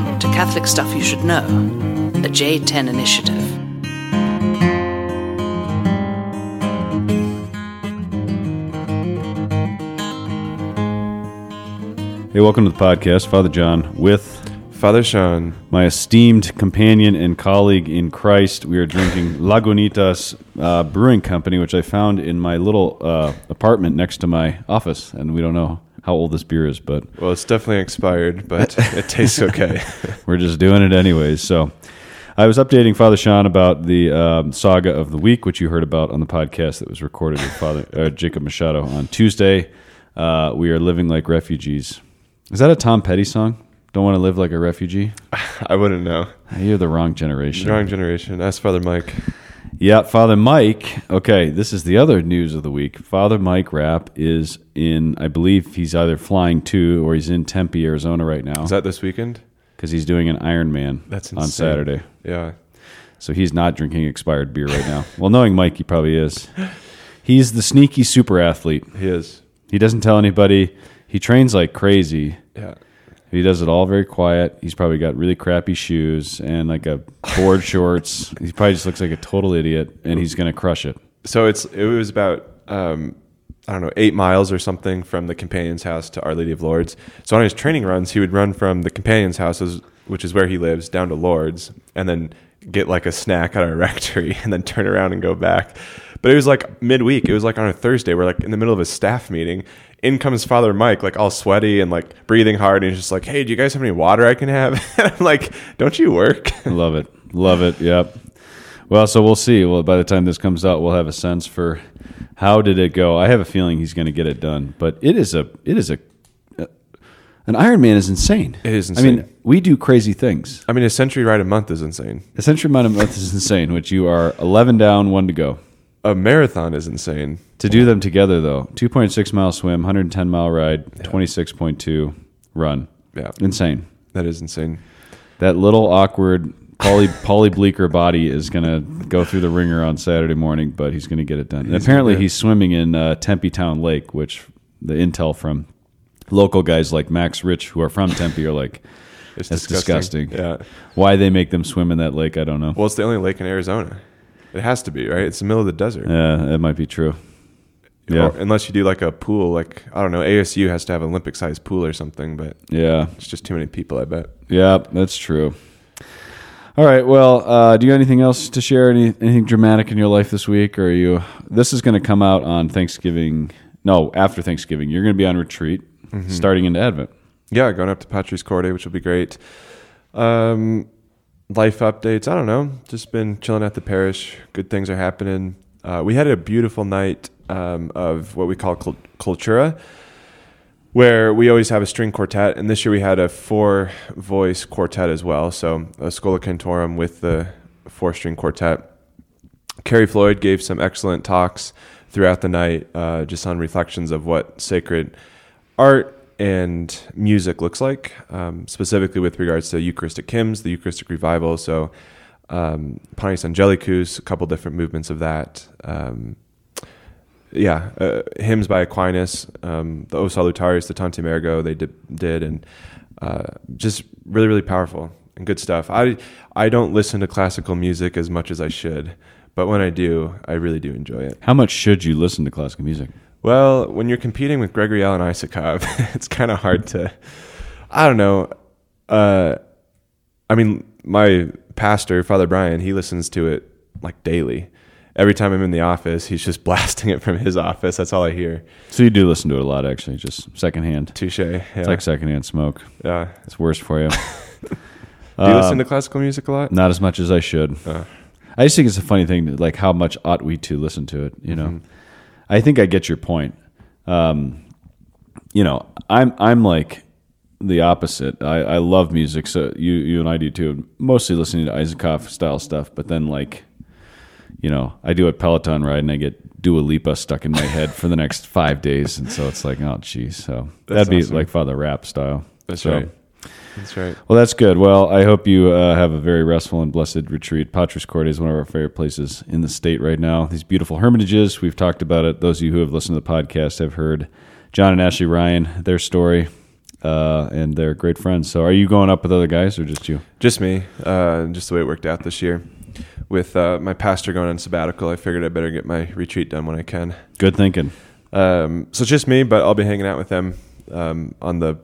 Welcome to Catholic Stuff You Should Know, the J10 Initiative. Hey, welcome to the podcast, Father John, with Father Sean. my esteemed companion and colleague in Christ. We are drinking Lagunitas uh, Brewing Company, which I found in my little uh, apartment next to my office, and we don't know how old this beer is, but Well, it's definitely expired, but it tastes okay. we're just doing it anyways. So, I was updating Father Sean about the um, saga of the week, which you heard about on the podcast that was recorded with Father uh, Jacob Machado on Tuesday. Uh, we are living like refugees. Is that a Tom Petty song? Don't want to live like a refugee. I wouldn't know. You're the wrong generation. Wrong generation. Ask Father Mike. Yeah, Father Mike. Okay, this is the other news of the week. Father Mike Rapp is in, I believe he's either flying to or he's in Tempe, Arizona right now Is that this weekend? because he's doing an Ironman That's on. Saturday. Yeah. So he's not drinking expired beer right now. well, knowing Mike, he probably is. He's the sneaky super athlete. He is. He doesn't tell anybody. He trains like crazy. Yeah. He does it all very quiet. He's probably got really crappy shoes and like a board shorts. He probably just looks like a total idiot, and he's going to crush it. So it's it was about um, I don't know eight miles or something from the companion's house to Our Lady of Lourdes. So on his training runs, he would run from the companion's house, which is where he lives, down to Lourdes, and then get like a snack at our rectory, and then turn around and go back. But it was like midweek. It was like on a Thursday. We're like in the middle of a staff meeting. In comes Father Mike, like all sweaty and like breathing hard, and he's just like, "Hey, do you guys have any water I can have?" And I'm like, "Don't you work?" Love it. Love it. Yep. Well, so we'll see. Well, by the time this comes out, we'll have a sense for how did it go. I have a feeling he's going to get it done, but it is a it is a uh, an Iron Man is insane. It is I mean, we do crazy things. I mean, a century ride a month is insane. A century amount a month is insane, which you are 11 down, one to go. A marathon is insane. To do them together, though, 2.6 mile swim, 110 mile ride, 26.2 run. Yeah, Insane. that is insane. That little awkward Polly Polly Bleeker body is going to go through the ringer on Saturday morning, but he's going to get it done. And He's apparently, gonna- he's swimming in uh, Tempe Town Lake, which the intel from local guys like Max Rich, who are from Tempe, are like, It's that's disgusting. Yeah. Why they make them swim in that lake, I don't know. Well, it's the only lake in Arizona. It has to be, right? It's the middle of the desert. Yeah, that might be true. Yeah, Or unless you do like a pool, like I don't know, ASU has to have an Olympic sized pool or something, but yeah, it's just too many people, I bet. yeah. That's true. All right. Well, uh, do you have anything else to share? Any, anything dramatic in your life this week? Or are you? This is going to come out on Thanksgiving. No, after Thanksgiving. You're going to be on retreat, starting into Advent. Yeah, going up to Patris Corde, which will be great. Um, life updates. I don't know. Just been chilling at the parish. Good things are happening. Uh, we had a beautiful night um, of what we call cul- cultura, where we always have a string quartet, and this year we had a four voice quartet as well. So a Schola Cantorum with the four string quartet. Carrie Floyd gave some excellent talks throughout the night, uh, just on reflections of what sacred art and music looks like, um, specifically with regards to Eucharistic hymns, the Eucharistic revival. So, um, Panis Angelicus, a couple different movements of that. Um, yeah, uh, hymns by Aquinas, um, the O Salutaris, the Tantum Ergo, they did, did and uh, just really, really powerful and good stuff. I I don't listen to classical music as much as I should, but when I do, I really do enjoy it. How much should you listen to classical music? Well, when you're competing with Gregory Alan Isakov, it's kind of hard to. I don't know. Uh, I mean, my pastor, Father Brian, he listens to it like daily. Every time I'm in the office, he's just blasting it from his office. That's all I hear. So you do listen to it a lot, actually, just secondhand. Touche. Yeah. It's like secondhand smoke. yeah. It's worse for you. Do you listen to classical music a lot? Not as much as I should. Uh. I just think it's a funny thing, like how much ought we to listen to it? You know, Mm-hmm. I think I get your point. Um, you know, I'm I'm like the opposite. I, I love music, so you you and I do too. Mostly listening to Isakov style stuff, but then like, you know, I do a Peloton ride and I get Dua Lipa stuck in my head for the next five days, and so it's like, oh, geez. So That's that'd be awesome. like Father Rapp style. That's So- right. That's right. well, that's good. Well, I hope you uh, have a very restful and blessed retreat. Patris Corde is one of our favorite places in the state right now. These beautiful hermitages, we've talked about it. Those of you who have listened to the podcast have heard John and Ashley Ryan, their story. uh, and they're great friends. So, are you going up with other guys or just you? Just me. Uh, just the way it worked out this year. With uh, my pastor going on sabbatical, I figured I better get my retreat done when I can. Good thinking. Um, so it's just me, but I'll be hanging out with them um, on the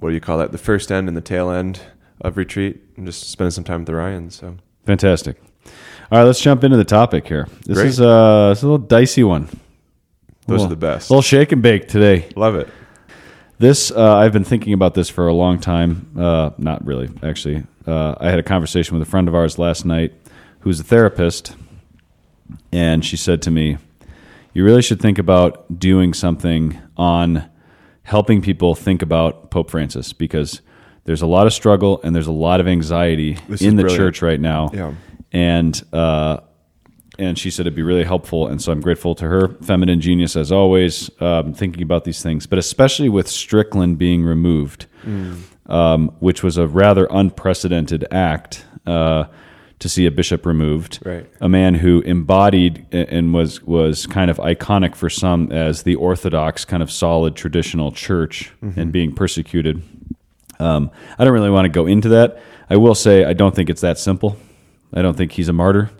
what do you call that? The first end and the tail end of retreat, and just spending some time with the Ryan. So Fantastic. All right, let's jump into the topic here. This Great. is uh, a little dicey one. those Little- are the best. A little shake and bake today. Love it. This uh, I've been thinking about this for a long time. Uh, not really, actually. Uh, I had a conversation with a friend of ours last night, who's a therapist, and she said to me, "You really should think about doing something on helping people think about Pope Francis because there's a lot of struggle and there's a lot of anxiety This in the brilliant. church right now. Yeah. And uh, and she said it'd be really helpful. And so I'm grateful to her, feminine genius as always, um, thinking about these things, but especially with Strickland being removed, um, which was a rather unprecedented act uh, to see a bishop removed. Right. A man who embodied and was was kind of iconic for some as the orthodox kind of solid traditional church and being persecuted. Um, I don't really want to go into that. I will say I don't think it's that simple. I don't think he's a martyr.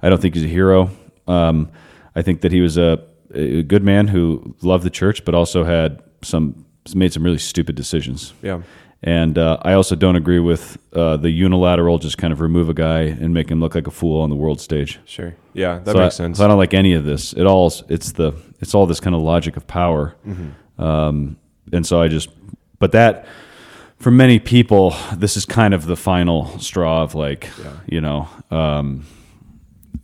I don't think he's a hero. Um, I think that he was a, a good man who loved the church, but also had some made some really stupid decisions. Yeah. And uh, I also don't agree with uh, the unilateral just kind of remove a guy and make him look like a fool on the world stage. Sure. Yeah, that so makes I, sense. So I don't like any of this. It all it's the it's all this kind of logic of power, Mm-hmm. um, and so I just but that for many people this is kind of the final straw of like you know um,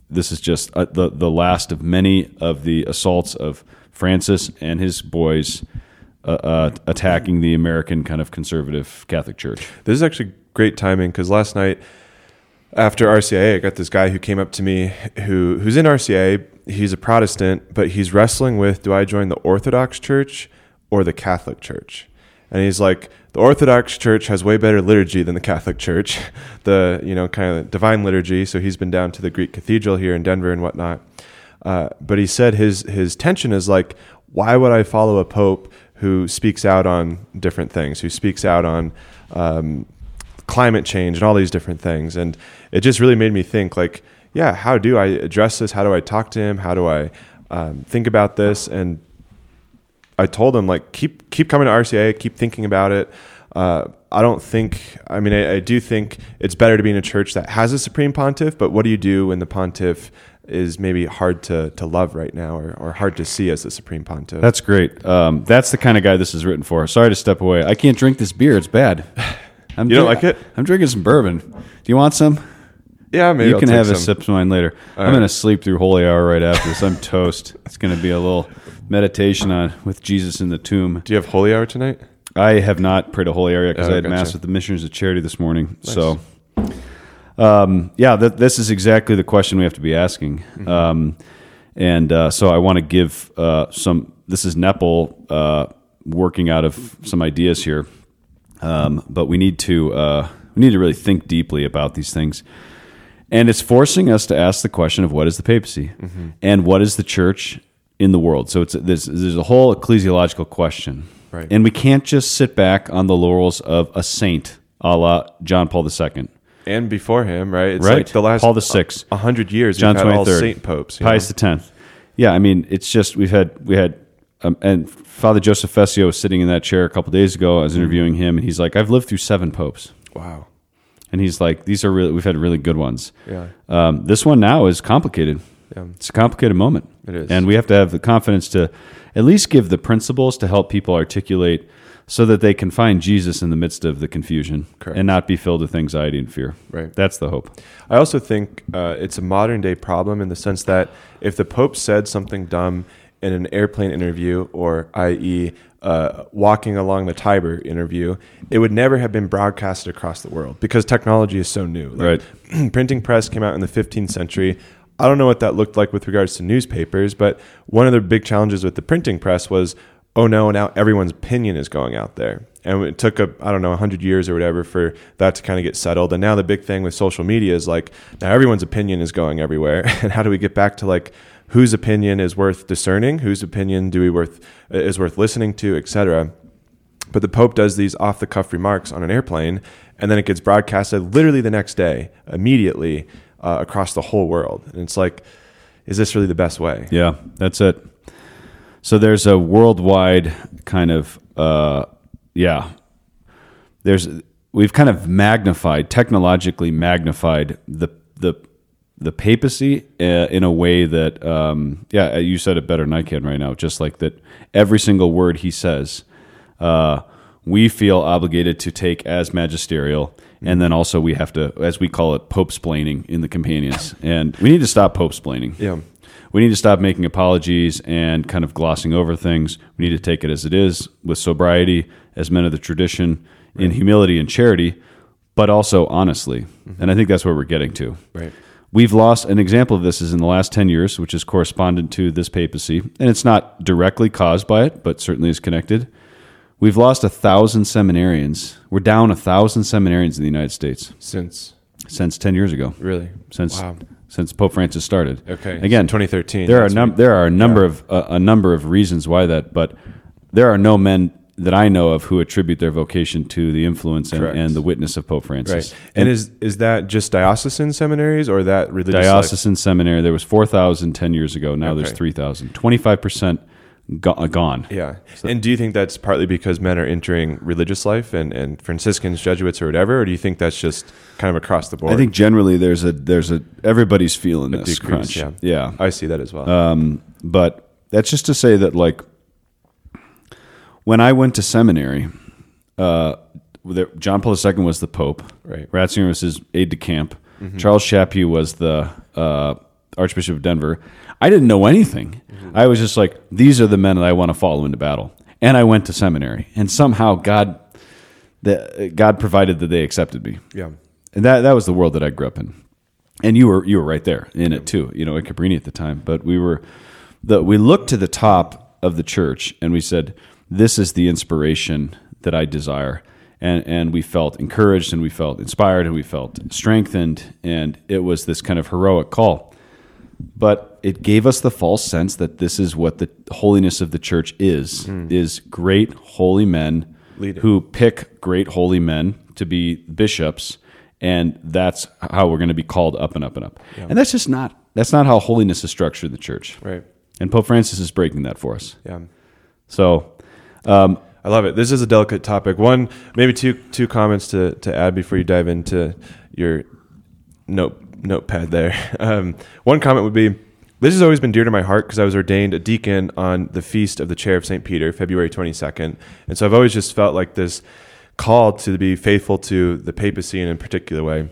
this is just uh, the the last of many of the assaults of Francis and his boys. Uh, uh, attacking the American kind of conservative Catholic Church. This is actually great timing because last night after RCIA, I got this guy who came up to me who who's in RCIA. He's a Protestant, but he's wrestling with: Do I join the Orthodox Church or the Catholic Church? And he's like, the Orthodox Church has way better liturgy than the Catholic Church, the you know kind of divine liturgy. So he's been down to the Greek Cathedral here in Denver and whatnot. Uh, but he said his his tension is like, why would I follow a pope who speaks out on different things, who speaks out on um, climate change and all these different things? And it just really made me think, like, yeah, how do I address this? How do I talk to him? How do I um, think about this? And I told him like keep keep coming to RCA, keep thinking about it. Uh, I don't think. I mean, I, I do think it's better to be in a church that has a supreme pontiff. But what do you do when the pontiff is maybe hard to to love right now, or, or hard to see as the supreme pontiff? That's great. Um, that's the kind of guy this is written for. Sorry to step away. I can't drink this beer. It's bad. I'm You don't drink- like it? I'm drinking some bourbon. Do you want some? yeah, maybe you I'll can have a sip of mine later. I'm right. to sleep through holy hour right after this. I'm toast. It's going to be a little meditation on with Jesus in the tomb. Do you have holy hour tonight? I have not prayed a holy hour yet because Oh, I had gotcha. mass with the Missioners of Charity this morning. So, um, yeah, th- this is exactly the question we have to be asking. Mm-hmm. Um, and uh, so, I want to give uh, some. This is Nepal uh, working out of some ideas here, um, but we need to uh, we need to really think deeply about these things. And it's forcing us to ask the question of what is the papacy Mm-hmm. and what is the church in the world. So it's there's, there's a whole ecclesiological question, Right. and we can't just sit back on the laurels of a saint, a la John Paul II, And before him, right? It's right? like the last Paul the Sixth, a hundred years. John we've had all twenty third, saint popes. Pius the Tenth. Yeah, I mean, it's just we've had we had. Um, and Father Joseph Fessio was sitting in that chair a couple days ago. I was interviewing him, and he's like, "I've lived through seven popes," Wow. and he's like, "These are really we've had really good ones." Yeah. Um, this one now is complicated. Yeah. It's a complicated moment. It is. And we have to have the confidence to at least give the principles to help people articulate so that they can find Jesus in the midst of the confusion Correct. and not be filled with anxiety and fear. Right. That's the hope. I also think uh, it's a modern day problem in the sense that if the Pope said something dumb in an airplane interview, or i.e., uh, walking along the Tiber interview, it would never have been broadcasted across the world because technology is so new. Like, printing press came out in the 15th century. I don't know what that looked like with regards to newspapers, but one of the big challenges with the printing press was, oh no, now everyone's opinion is going out there. And it took a, I don't know, 100 years or whatever for that to kind of get settled. And now the big thing with social media is like, now everyone's opinion is going everywhere. And how do we get back to like, whose opinion is worth discerning? Whose opinion do we worth, is worth listening to, et cetera? but the Pope does these off the cuff remarks on an airplane, and then it gets broadcasted literally the next day, immediately uh, across the whole world. And it's like, is this really the best way? Yeah, that's it. So there's a worldwide kind of uh, yeah. There's we've kind of magnified technologically magnified the the the papacy uh, in a way that um, yeah you said it better than I can right now. Just like that, every single word he says, uh, we feel obligated to take as magisterial. And then also we have to, as we call it, pope splaining in the companions. And we need to stop pope splaining. Yeah. We need to stop making apologies and kind of glossing over things. We need to take it as it is with sobriety, as men of the tradition, in humility and charity, but also honestly. Mm-hmm. And I think that's where we're getting to. Right. We've lost an example of this is in the last 10 years, which is correspondent to this papacy. And it's not directly caused by it, but certainly is connected. We've lost a thousand seminarians. We're down a thousand seminarians in the United States Since since 10 years ago really since Wow. Since Pope Francis started. Okay, Again, so 2013, There are num- there are a number of uh, a number of reasons why that, but there are no men that I know of who attribute their vocation to the influence and, and the witness of Pope Francis. right. And, is is that just diocesan seminaries or that religious life? Diocesan seminary, there was 4,000 10 years ago. Now there's Okay. 3,000. 25% go- uh, gone. Yeah. and do you think that's partly because men are entering religious life and, and Franciscans, Jesuits, or whatever, or do you think that's just kind of across the board? I think generally there's a there's a everybody's feeling this decrease, crunch. yeah. yeah. I see that as well. Um, but that's just to say that, like, when I went to seminary, uh, John Paul II was the Pope. Right. Ratzinger was his aide de camp. Charles Chaput was the uh, Archbishop of Denver. I didn't know anything. Mm-hmm. I was just like, these are the men that I want to follow into battle. And I went to seminary, and somehow God, the, God provided that they accepted me yeah. and that that was the world that I grew up in. And you were you were right there in it too, you know, at Cabrini at the time. But we were the we looked to the top of the church and we said, This is the inspiration that I desire. And and we felt encouraged and we felt inspired and we felt strengthened and it was this kind of heroic call. But it gave us the false sense that this is what the holiness of the church is is great holy men who pick great holy men to be bishops and that's how we're going to be called up and up and up and that's just not that's not how holiness is structured in the church Right. and pope francis is breaking that for us Yeah. so um, I love it. This is a delicate topic. One, maybe two two comments to, to add before you dive into your note notepad there. Um, one comment would be this has always been dear to my heart because I was ordained a deacon on the feast of the chair of St. Peter, February 22nd. And so I've always just felt like this call to be faithful to the papacy in a particular way.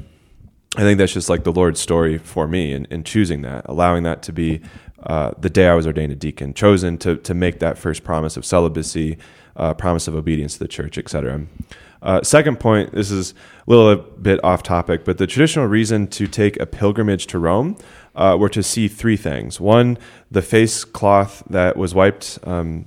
I think that's just like the Lord's story for me in, in choosing that, allowing that to be uh, the day I was ordained a deacon, chosen to, to make that first promise of celibacy, uh, promise of obedience to the church, etc. Uh, second point, this is a little bit off topic, but the traditional reason to take a pilgrimage to Rome uh, were to see three things. One, the face cloth that was wiped um,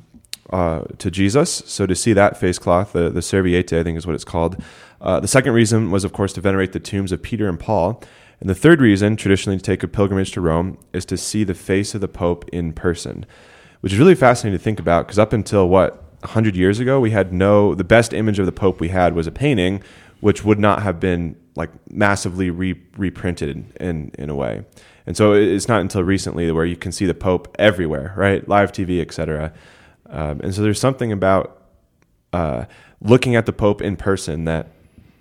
uh, to Jesus. So to see that face cloth, the, the serviette, I think is what it's called. Uh, the second reason was, of course, to venerate the tombs of Peter and Paul. And the third reason, traditionally to take a pilgrimage to Rome, is to see the face of the Pope in person, which is really fascinating to think about because up until what, 100 years ago, we had no, the best image of the Pope we had was a painting, which would not have been like massively re- reprinted in, in a way. And so it's not until recently where you can see the Pope everywhere, right? Live TV, etc. Um, and so there's something about uh, looking at the Pope in person that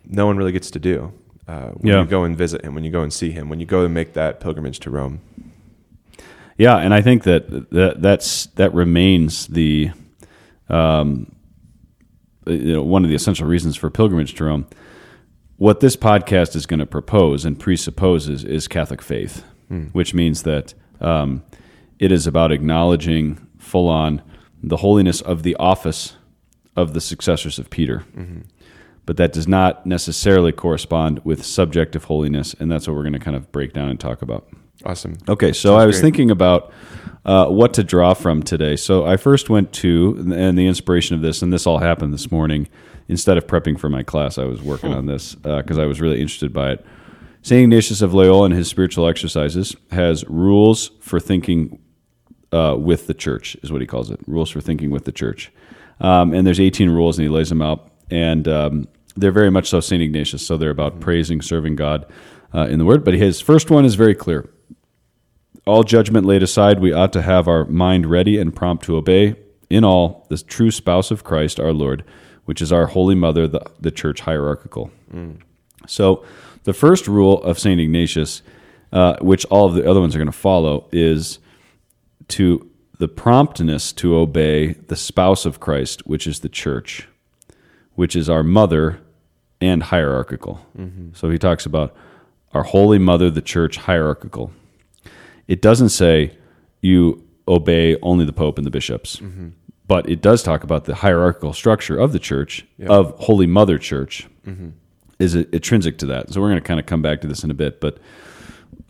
no one really gets to do uh, when Yeah. you go and visit him, when you go and see him, when you go and make that pilgrimage to Rome. yeah and i think that, that that's that remains the um, you know, one of the essential reasons for pilgrimage to rome what this podcast is going to propose and presupposes is catholic faith which means that um, it is about acknowledging full on the holiness of the office of the successors of peter but that does not necessarily correspond with subjective holiness and that's what we're going to kind of break down and talk about Awesome. Okay, so Sounds I was great. thinking about uh, what to draw from today. So I first went to, and the inspiration of this, and this all happened this morning. Instead of prepping for my class, I was working on this because I was really interested by it. St. Ignatius of Loyola, in his spiritual exercises, has rules for thinking uh, with the church, is what he calls it. Rules for thinking with the church. Um, and there's 18 rules, and he lays them out. And um, they're very much so St. Ignatius. So they're about praising, serving God uh, in the Word. But his first one is very clear. All judgment laid aside, we ought to have our mind ready and prompt to obey in all the true spouse of Christ our Lord, which is our Holy Mother, the, the church hierarchical. So the first rule of St. Ignatius, uh, which all of the other ones are going to follow, is to the promptness to obey the spouse of Christ, which is the church, which is our mother and hierarchical. So he talks about our holy mother, the church, hierarchical. It doesn't say you obey only the pope and the bishops, but it does talk about the hierarchical structure of the church, of Holy Mother Church, is intrinsic to that. So we're going to kind of come back to this in a bit, but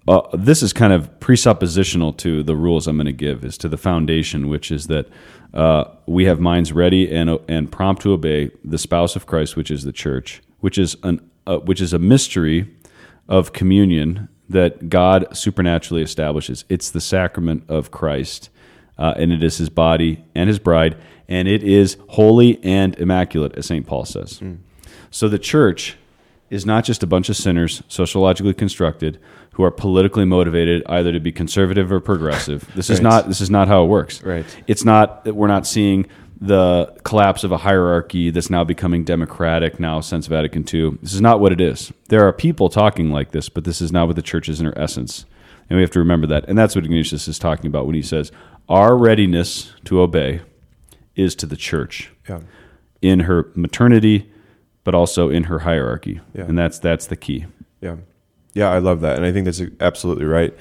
uh, this is kind of presuppositional to the rules I'm going to give, is to the foundation, which is that uh, we have minds ready and and prompt to obey the spouse of Christ, which is the church, which is an uh, which is a mystery of communion that God supernaturally establishes. It's the sacrament of Christ, uh, and it is His body and His bride, and it is holy and immaculate, as Saint Paul says. So the church is not just a bunch of sinners, sociologically constructed, who are politically motivated either to be conservative or progressive. This is not this is not how it works. Right. It's not that we're not seeing the collapse of a hierarchy that's now becoming democratic now since Vatican II. This is not what it is. There are people talking like this, but this is not what the church is in her essence. And we have to remember that. And that's what Ignatius is talking about when he says, Our readiness to obey is to the church Yeah. in her maternity, but also in her hierarchy. Yeah. And that's that's the key. Yeah. Yeah, I love that. And I think that's absolutely right.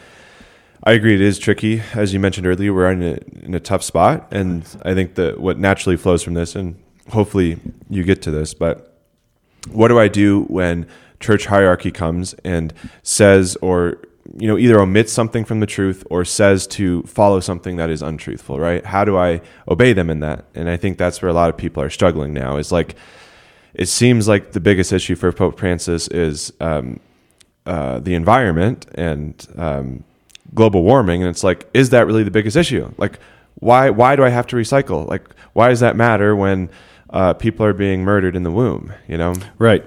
I agree. It is tricky. As you mentioned earlier, we're in a, in a tough spot. And I think that what naturally flows from this, and hopefully you get to this, but what do I do when church hierarchy comes and says, or, you know, either omits something from the truth or says to follow something that is untruthful, right? How do I obey them in that? And I think that's where a lot of people are struggling now is like, it seems like the biggest issue for Pope Francis is um, uh, the environment and um, global warming, and it's like, is that really the biggest issue? Like, why why do I have to recycle? Like, why does that matter when uh, people are being murdered in the womb? You know, Right.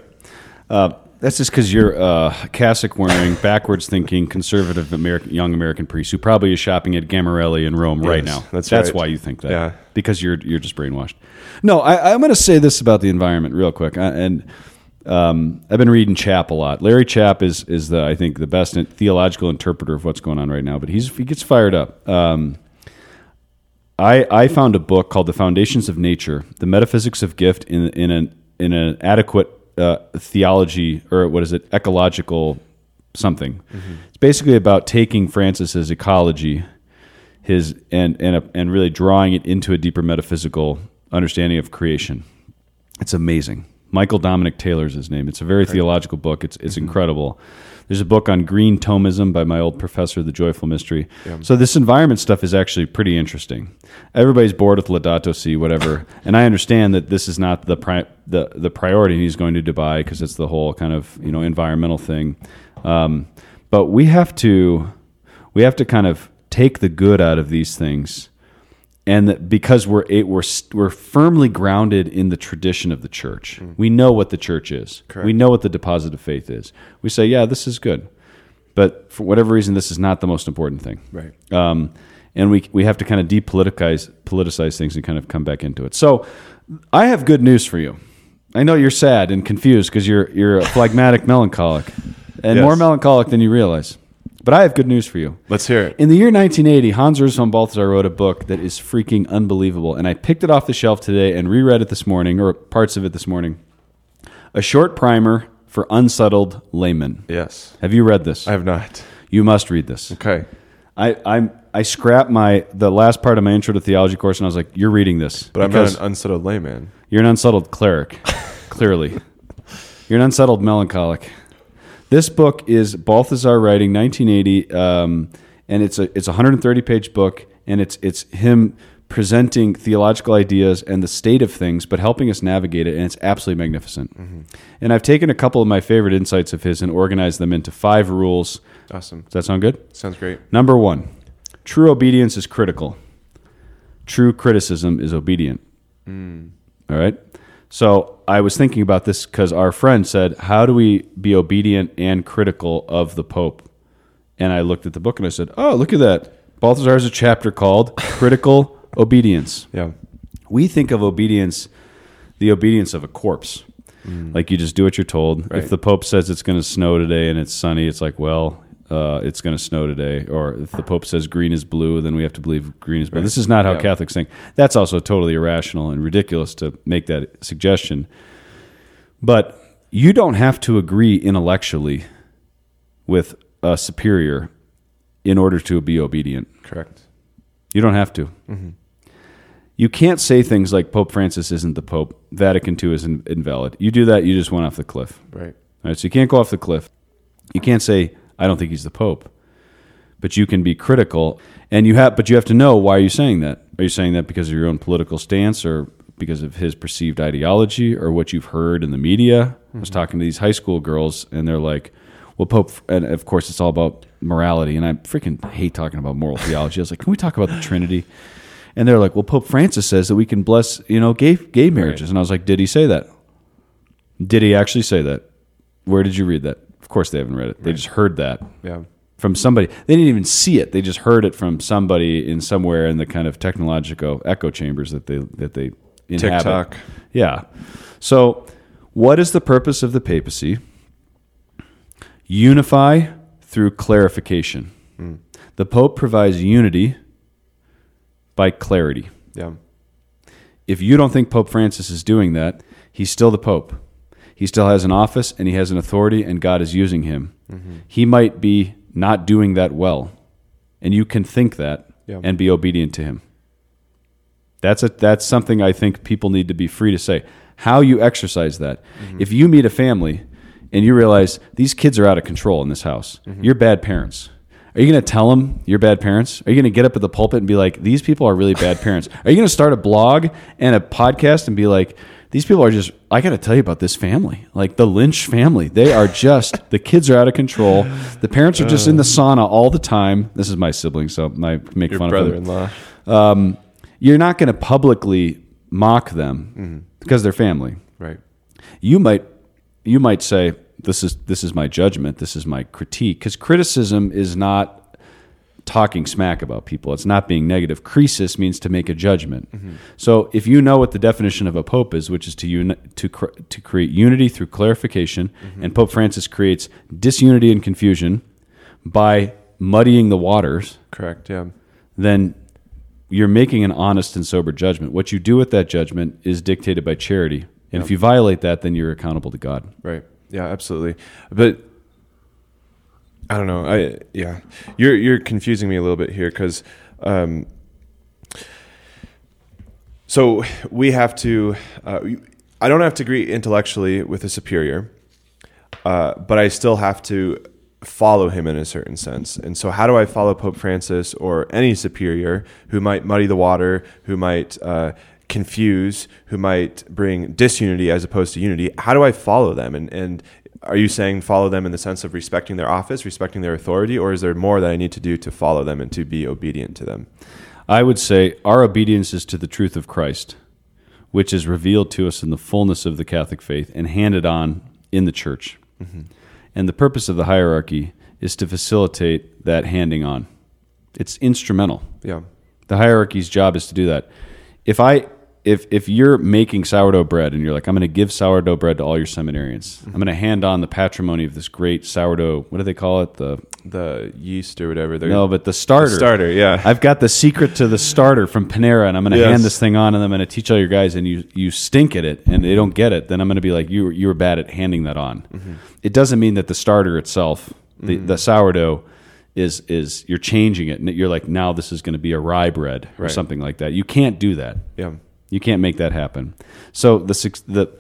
Uh, that's just because you're a cassock wearing, backwards thinking, conservative American, young American priest who probably is shopping at Gammarelli in Rome right now. that's that's right. why you think that. Yeah. Because you're you're just brainwashed. No, I, I'm going to say this about the environment real quick, I, and um, I've been reading Chapp a lot. Larry Chapp is is the I think the best theological interpreter of what's going on right now, but he's he gets fired up. Um, I, I found a book called The Foundations of Nature: The Metaphysics of Gift in in an in an adequate uh, theology or what is it ecological something. It's basically about taking Francis's ecology, his and and and really drawing it into a deeper metaphysical understanding of creation. It's amazing. Michael Dominic Taylor's his name. It's a very theological book. It's it's incredible. There's a book on green Thomism by my old professor, The Joyful Mystery. So this environment stuff is actually pretty interesting. Everybody's bored with Laudato Si, whatever, and I understand that this is not the pri- the the priority. He's going to Dubai because it's the whole kind of you know environmental thing. Um, but we have to we have to kind of take the good out of these things and that because we're a- we're we're firmly grounded in the tradition of the church. We know what the church is. We know what the deposit of faith is. We say, yeah, this is good, but for whatever reason, this is not the most important thing. Right. Um, and we we have to kind of depoliticize politicize things and kind of come back into it. So, I have good news for you. I know you're sad and confused because you're you're a phlegmatic melancholic, and Yes. more melancholic than you realize. But I have good news for you. let's hear it. In the year 1980, Hans Urs von Balthasar wrote a book that is freaking unbelievable, and I picked it off the shelf today and reread it this morning, or parts of it this morning. A short primer for unsettled laymen. Yes, Have you read this? I have not. you must read this. Okay, I I'm, I scrapped my the last part of my intro to theology course, and I was like, "You're reading this, but I'm not an unsettled layman. you're an unsettled cleric. clearly, you're an unsettled melancholic." This book is Balthasar writing 1980, um, and it's a it's a 130 page book, and it's it's him presenting theological ideas and the state of things, but helping us navigate it, and it's absolutely magnificent. And I've taken a couple of my favorite insights of his and organized them into five rules. Awesome, Does that sound good? sounds great. Number one, true obedience is critical. True criticism is obedient. All right. So I was thinking about this because our friend said, How do we be obedient and critical of the Pope? And I looked at the book and I said, Oh, look at that. Balthasar has a chapter called Critical Obedience. Yeah. We think of obedience, the obedience of a corpse. Mm. Like you just do what you're told. Right. If the Pope says it's going to snow today and it's sunny, it's like, well, uh, it's going to snow today. Or if the Pope says green is blue, then we have to believe green is blue. This is not how Yeah. Catholics think. That's also totally irrational and ridiculous to make that suggestion. But you don't have to agree intellectually with a superior in order to be obedient. Correct. You don't have to. You can't say things like Pope Francis isn't the Pope, Vatican II is in, invalid. You do that, you just went off the cliff. Right. All right, so you can't go off the cliff. You can't say I don't think he's the Pope, but you can be critical, and you have. But you have to know why are you saying that? Are you saying that because of your own political stance, or because of his perceived ideology, or what you've heard in the media? I was mm-hmm. talking to these high school girls, and they're like, "Well, Pope," and of course, it's all about morality, and I freaking hate talking about moral theology. I was like, "Can we talk about the Trinity?" And they're like, "Well, Pope Francis says that we can bless, you know, gay gay marriages," and I was like, "Did he say that? Did he actually say that? Where did you read that?" Of course, they haven't read it. They just heard that Yeah. from somebody. They didn't even see it. They just heard it from somebody in somewhere in the kind of technological echo chambers that they that they inhabit. TikTok. Yeah. So, what is the purpose of the papacy? Unify through clarification. Hmm. The Pope provides unity by clarity. Yeah. If you don't think Pope Francis is doing that, he's still the Pope. He still has an office and he has an authority, and God is using him. He might be not doing that well, and you can think that Yeah. and be obedient to him. That's a that's something I think people need to be free to say. How you exercise that. Mm-hmm. If you meet a family and you realize these kids are out of control in this house, mm-hmm. you're bad parents. Are you going to tell them you're bad parents? Are you going to get up at the pulpit and be like, these people are really bad parents? Are you going to start a blog and a podcast and be like, these people are just, I got to tell you about this family, like the Lynch family. They are just, the kids are out of control. The parents are just in the sauna all the time. This is my sibling, so I make Your fun of them brother-in-law. um, you're not going to publicly mock them because they're family. Right. You might you might say this is this is my judgment, this is my critique because criticism is not talking smack about people. It's not being negative. Crisis means to make a judgment. So if you know what the definition of a pope is, which is to uni- to cr- to create unity through clarification, and Pope Francis creates disunity and confusion by muddying the waters Correct. Yeah. then you're making an honest and sober judgment. What you do with that judgment is dictated by charity. And if you violate that, then you're accountable to God. Right. Yeah, absolutely. But I don't know. I yeah. You're you're confusing me a little bit here cuz um so we have to uh, I don't have to agree intellectually with a superior. Uh, but I still have to follow him in a certain sense. And so, how do I follow Pope Francis or any superior who might muddy the water, who might uh, confuse, who might bring disunity as opposed to unity? How do I follow them? And, and are you saying follow them in the sense of respecting their office, respecting their authority, or is there more that I need to do to follow them and to be obedient to them? I would say our obedience is to the truth of Christ, which is revealed to us in the fullness of the Catholic faith and handed on in the church. Mm-hmm. And the purpose of the hierarchy is to facilitate that handing on. It's instrumental. Yeah. The hierarchy's job is to do that. If I if if you're making sourdough bread and you're like, I'm going to give sourdough bread to all your seminarians, I'm going to hand on the patrimony of this great sourdough. What do they call it? The The yeast or whatever. they're- no, but the starter. The starter, yeah. I've got the secret to the starter from Panera, and I'm going to Yes. hand this thing on, and I'm going to teach all your guys, and you you stink at it, and they don't get it. Then I'm going to be like, you you were bad at handing that on. Mm-hmm. It doesn't mean that the starter itself, the, the sourdough, is is you're changing it, and you're like, now this is going to be a rye bread or Right. something like that. You can't do that. Yeah. You can't make that happen. So the the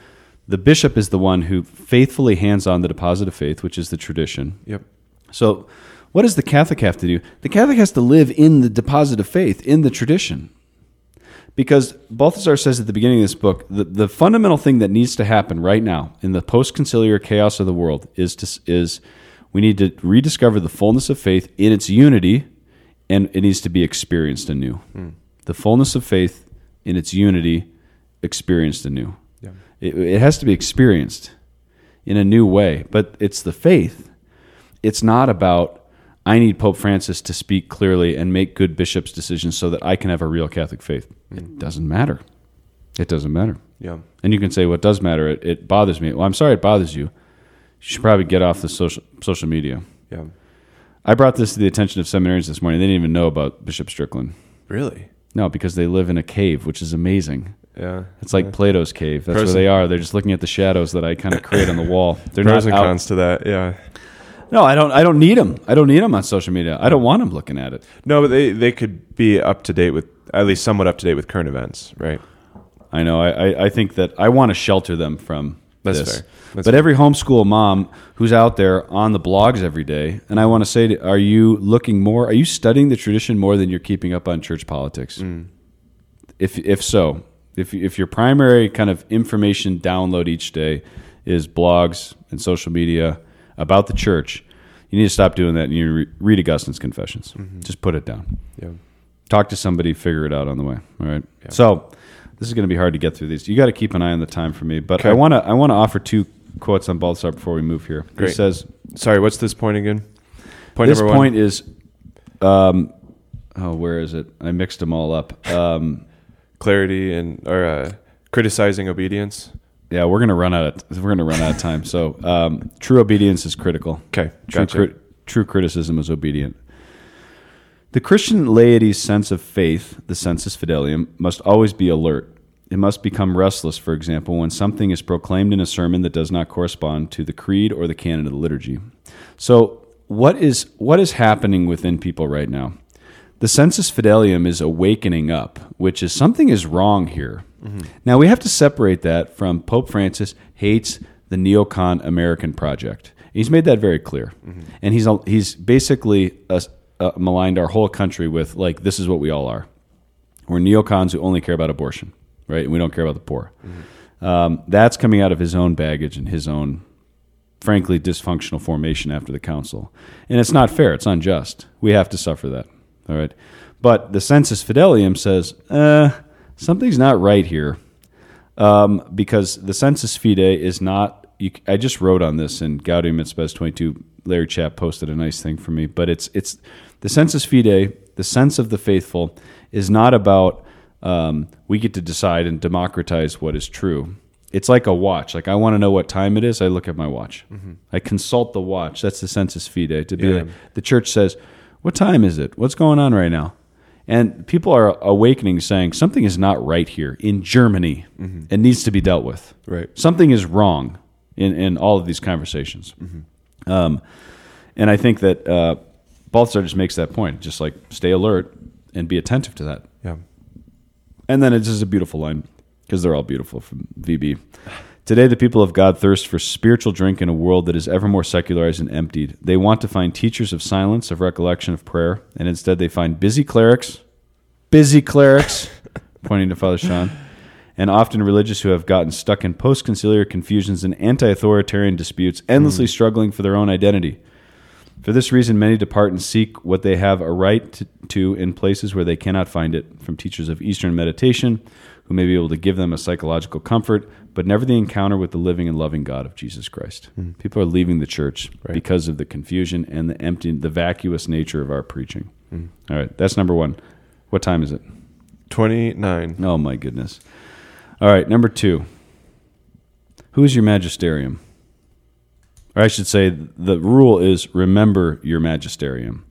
the bishop is the one who faithfully hands on the deposit of faith, which is the tradition. Yep. So, what does the Catholic have to do? The Catholic has to live in the deposit of faith, in the tradition. Because Balthasar says at the beginning of this book, the, the fundamental thing that needs to happen right now in the post conciliar chaos of the world is, to, is we need to rediscover the fullness of faith in its unity, and it needs to be experienced anew. Hmm. The fullness of faith in its unity experienced anew. Yeah. It, it has to be experienced in a new way, but it's the faith. It's not about I need Pope Francis to speak clearly and make good bishops' decisions so that I can have a real Catholic faith. It mm-hmm. doesn't matter. It doesn't matter. Yeah. And you can say, "What does matter? It, it bothers me." Well, I'm sorry it bothers you. You should probably get off the social social media. Yeah. I brought this to the attention of seminarians this morning. They didn't even know about Bishop Strickland. Really? No, because they live in a cave, which is amazing. Yeah. It's like Plato's cave. That's Pros where they are. They're just looking at the shadows that I kind of create on the wall. They're Pros not and out. cons to that. Yeah. No, I don't. I don't need them. I don't need them on social media. I don't want them looking at it. No, but they they could be up to date with at least somewhat up to date with current events, right? I know. I, I, I think that I want to shelter them from That's this. fair. That's but every homeschool mom who's out there on the blogs every day, and I want to say, are you looking more? Are you studying the tradition more than you're keeping up on church politics? Mm. If if so, if if your primary kind of information download each day is blogs and social media about the church, you need to stop doing that and you re- read Augustine's Confessions. Mm-hmm. Just put it down Yeah. talk to somebody, figure it out on the way. All right. So this is going to be hard to get through these. You got to keep an eye on the time for me. But Okay. I want to I want to offer two quotes on Balthasar before we move here. He says Sorry, what's this point again? Point this number one. point is, um, oh, where is it? I mixed them all up. Um, clarity and or uh, criticizing obedience. yeah, we're gonna run out of we're gonna run out of time. So um, true obedience is critical. Okay, True, gotcha. crit- true criticism is obedient. The Christian laity's sense of faith, the sensus fidelium, must always be alert. It must become restless, for example, when something is proclaimed in a sermon that does not correspond to the creed or the canon of the liturgy. So, what is what is happening within people right now? The sensus fidelium is awakening up, which is something is wrong here. Now we have to separate that from Pope Francis hates the neocon American project. He's made that very clear, and he's he's basically uh, uh, maligned our whole country with like this is what we all are. We're neocons who only care about abortion, right? And we don't care about the poor. Um, that's coming out of his own baggage and his own, frankly, dysfunctional formation after the council. And it's not fair. It's unjust. We have to suffer that. All right. But the sensus fidelium says, uh, something's not right here um, because the sensus fidei is not. You, I just wrote on this in Gaudium et Spes 22. Larry Chapp posted a nice thing for me, but it's it's the sensus fidei, the sense of the faithful, is not about um, we get to decide and democratize what is true. It's like a watch. Like I want to know what time it is. I look at my watch. I consult the watch. That's the sensus fidei. To be Yeah. like, the church says, "What time is it? What's going on right now?" And people are awakening, saying something is not right here in Germany It needs to be dealt with. Right. Something is wrong in, in all of these conversations. Um, and I think that uh, Balthasar just makes that point. Just like stay alert and be attentive to that. Yeah. And then it's just a beautiful line because they're all beautiful from VB. Today, the people of God thirst for spiritual drink in a world that is ever more secularized and emptied. They want to find teachers of silence, of recollection, of prayer, and instead they find busy clerics, busy clerics, pointing to Father Sean, and often religious who have gotten stuck in post conciliar confusions and anti authoritarian disputes, endlessly mm. struggling for their own identity. For this reason, many depart and seek what they have a right to, in places where they cannot find it, from teachers of Eastern meditation, who may be able to give them a psychological comfort, but never the encounter with the living and loving God of Jesus Christ. Hmm. People are leaving the church Right. because of the confusion and the empty, the vacuous nature of our preaching. Hmm. All right, that's number one. What time is it? Twenty nine. Oh my goodness. All right, number two. Who is your magisterium? Or I should say, the rule is remember your magisterium.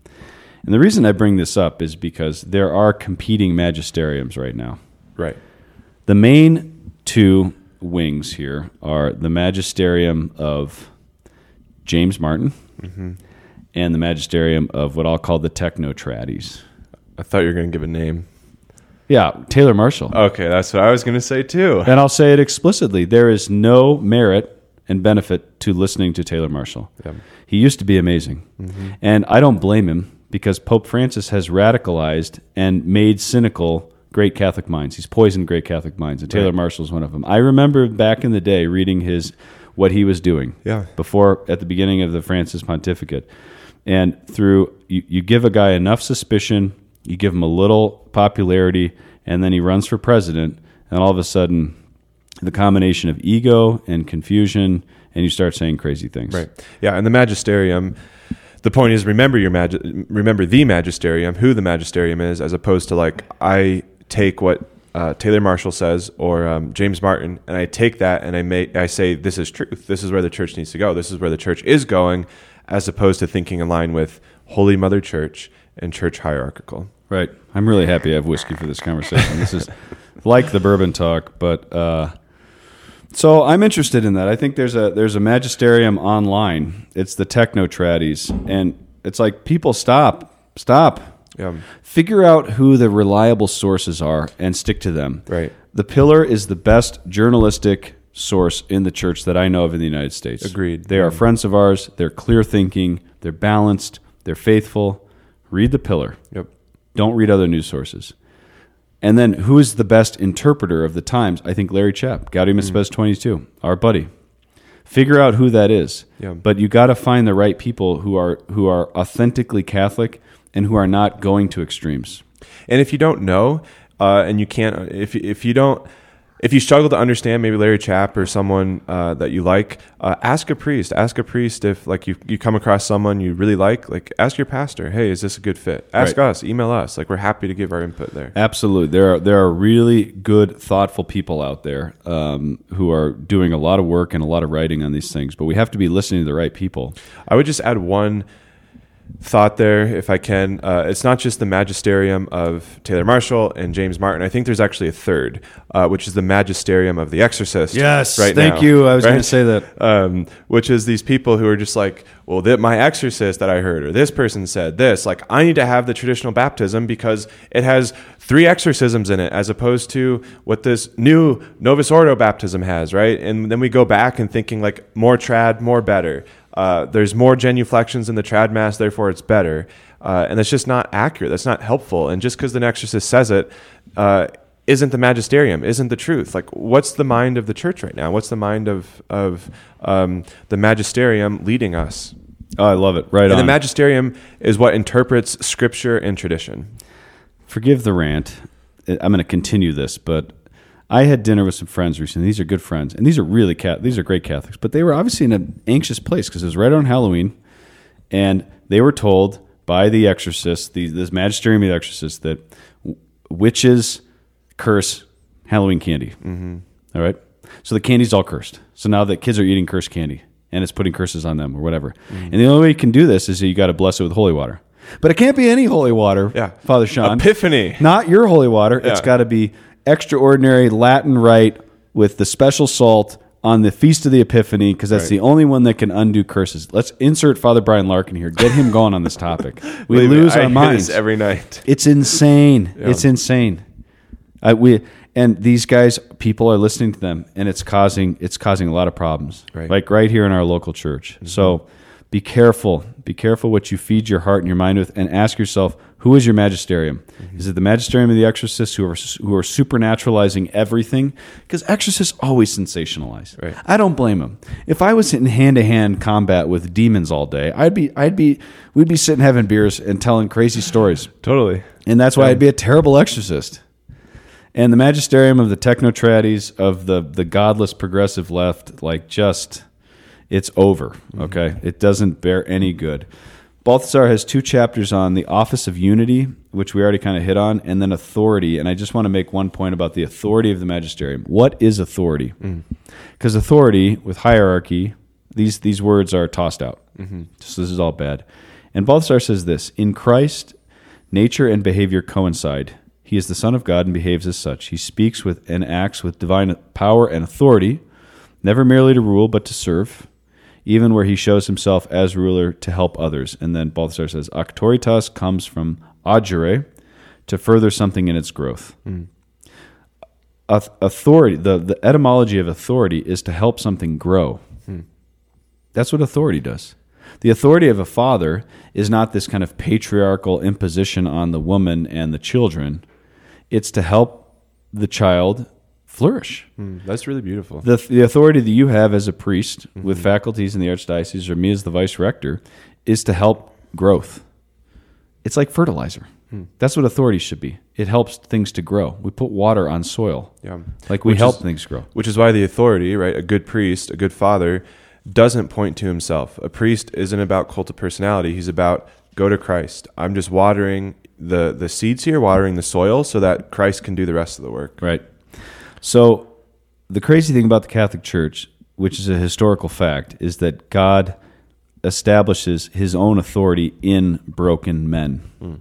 And the reason I bring this up is because there are competing magisteriums right now. Right. The main two wings here are the magisterium of James Martin mm-hmm. and the magisterium of what I'll call the technotrades. I thought you were going to give a name. Yeah, Taylor Marshall. Okay, that's what I was going to say too. And I'll say it explicitly. There is no merit and benefit to listening to Taylor Marshall. Yeah. He used to be amazing. Mm-hmm. And I don't blame him because Pope Francis has radicalized and made cynical great Catholic minds. He's poisoned great Catholic minds, and Taylor Right. Marshall is one of them. I remember back in the day reading his what he was doing Yeah. before at the beginning of the Francis pontificate. And through you, you give a guy enough suspicion, you give him a little popularity, and then he runs for president, and all of a sudden the combination of ego and confusion, and you start saying crazy things. Right. Yeah, and the magisterium. The point is, remember your magi- remember the magisterium, who the magisterium is, as opposed to like I take what uh, Taylor Marshall says or um, James Martin, and I take that and I make I say this is truth. This is where the church needs to go. This is where the church is going, as opposed to thinking in line with Holy Mother Church and church hierarchical. Right. I'm really happy I have whiskey for this conversation. this is like the bourbon talk, but uh, so I'm interested in that. I think there's a there's a magisterium online. It's the techno tradies, and it's like people stop, stop, Yeah. figure out who the reliable sources are and stick to them. Right. The Pillar is the best journalistic source in the church that I know of in the United States. Agreed. They are mm-hmm. friends of ours. They're clear thinking. They're balanced. They're faithful. Read the Pillar. Yep. Don't read other news sources. And then who is the best interpreter of the times? I think Larry Chapp, Gaudium et Spes 22, our buddy. Figure out who that is. Yeah. But you got to find the right people who are who are authentically Catholic and who are not going to extremes. And if you don't know, uh, and you can't, if if you don't, if you struggle to understand maybe Larry Chapp or someone uh, that you like, uh, ask a priest. Ask a priest if like you, you come across someone you really like. Like ask your pastor, hey, is this a good fit? Ask Right. us, email us. Like we're happy to give our input there. Absolutely, there are there are really good, thoughtful people out there um, who are doing a lot of work and a lot of writing on these things. But we have to be listening to the right people. I would just add one thought there, if I can. Uh, it's not just the magisterium of Taylor Marshall and James Martin. I think there's actually a third, uh, which is the magisterium of The Exorcist. Yes, right thank now, you. I was going to say that. um, which is these people who are just like, well, that my exorcist that I heard, or this person said this. Like, I need to have the traditional baptism because it has three exorcisms in it, as opposed to what this new Novus Ordo baptism has, right? And then we go back and thinking like more trad, more better. Uh, there's more genuflections in the trad mass, therefore it's better. Uh, and that's just not accurate. That's not helpful. And just because the exorcist says it, uh, isn't the magisterium, isn't the truth. Like, what's the mind of the church right now? What's the mind of of um, the magisterium leading us? Oh, I love it. Right And on. the magisterium is what interprets scripture and tradition. Forgive the rant. I'm going to continue this, but I had dinner with some friends recently. These are good friends, and these are really cat. These are great Catholics, but they were obviously in an anxious place because it was right on Halloween, and they were told by the exorcist, the, this magisterium of the exorcist, that w- witches curse Halloween candy. Mm-hmm. All right, so the candy's all cursed. So now the kids are eating cursed candy, and it's putting curses on them or whatever. Mm-hmm. And the only way you can do this is that you got to bless it with holy water. But it can't be any holy water, Yeah. Father Sean. Epiphany. Not your holy water. It's got to be extraordinary Latin rite with the special salt on the Feast of the Epiphany because that's Right. the only one that can undo curses. Let's insert Father Brian Larkin here. Get him going on this topic. We Believe lose I our minds. every night. It's insane. It's insane. I, we and these guys, people are listening to them, and it's causing it's causing a lot of problems. Right. Like right here in our local church. Mm-hmm. So be careful. Be careful what you feed your heart and your mind with, and ask yourself, who is your magisterium? Mm-hmm. Is it the magisterium of the exorcists who are who are supernaturalizing everything? Because exorcists always sensationalize. Right. I don't blame them. If I was in hand to hand combat with demons all day, I'd be I'd be we'd be sitting having beers and telling crazy stories. Totally. And that's why I'd be a terrible exorcist. And the magisterium of the technotrades of the the godless progressive left, like just it's over. Mm-hmm. Okay, it doesn't bear any good. Balthasar has two chapters on the office of unity, which we already kind of hit on, and then authority. And I just want to make one point about the authority of the magisterium. What is authority? Mm-hmm. Because authority with hierarchy, these these words are tossed out. Mm-hmm. So this is all bad. And Balthasar says this: In Christ, nature and behavior coincide. He is the Son of God and behaves as such. He speaks with and acts with divine power and authority, never merely to rule, but to serve, even where he shows himself as ruler to help others. And then Balthasar says, Auctoritas comes from agere, to further something in its growth. Hmm. Auth- Authority, the, the etymology of authority is to help something grow. Hmm. That's what authority does. The authority of a father is not this kind of patriarchal imposition on the woman and the children. It's to help the child flourish. Mm, that's really beautiful. The, the authority that you have as a priest with faculties in the archdiocese or me as the vice rector is to help growth. It's like fertilizer. That's what authority should be. It helps things to grow. We put water on soil. Yeah. Like we Which help is- things grow. Which is why the authority, right, a good priest, a good father, doesn't point to himself. A priest isn't about cult of personality. He's about go to Christ. I'm just watering the the seeds here, watering the soil, so that Christ can do the rest of the work. Right. So the crazy thing about the Catholic Church, which is a historical fact, is that God establishes his own authority in broken men,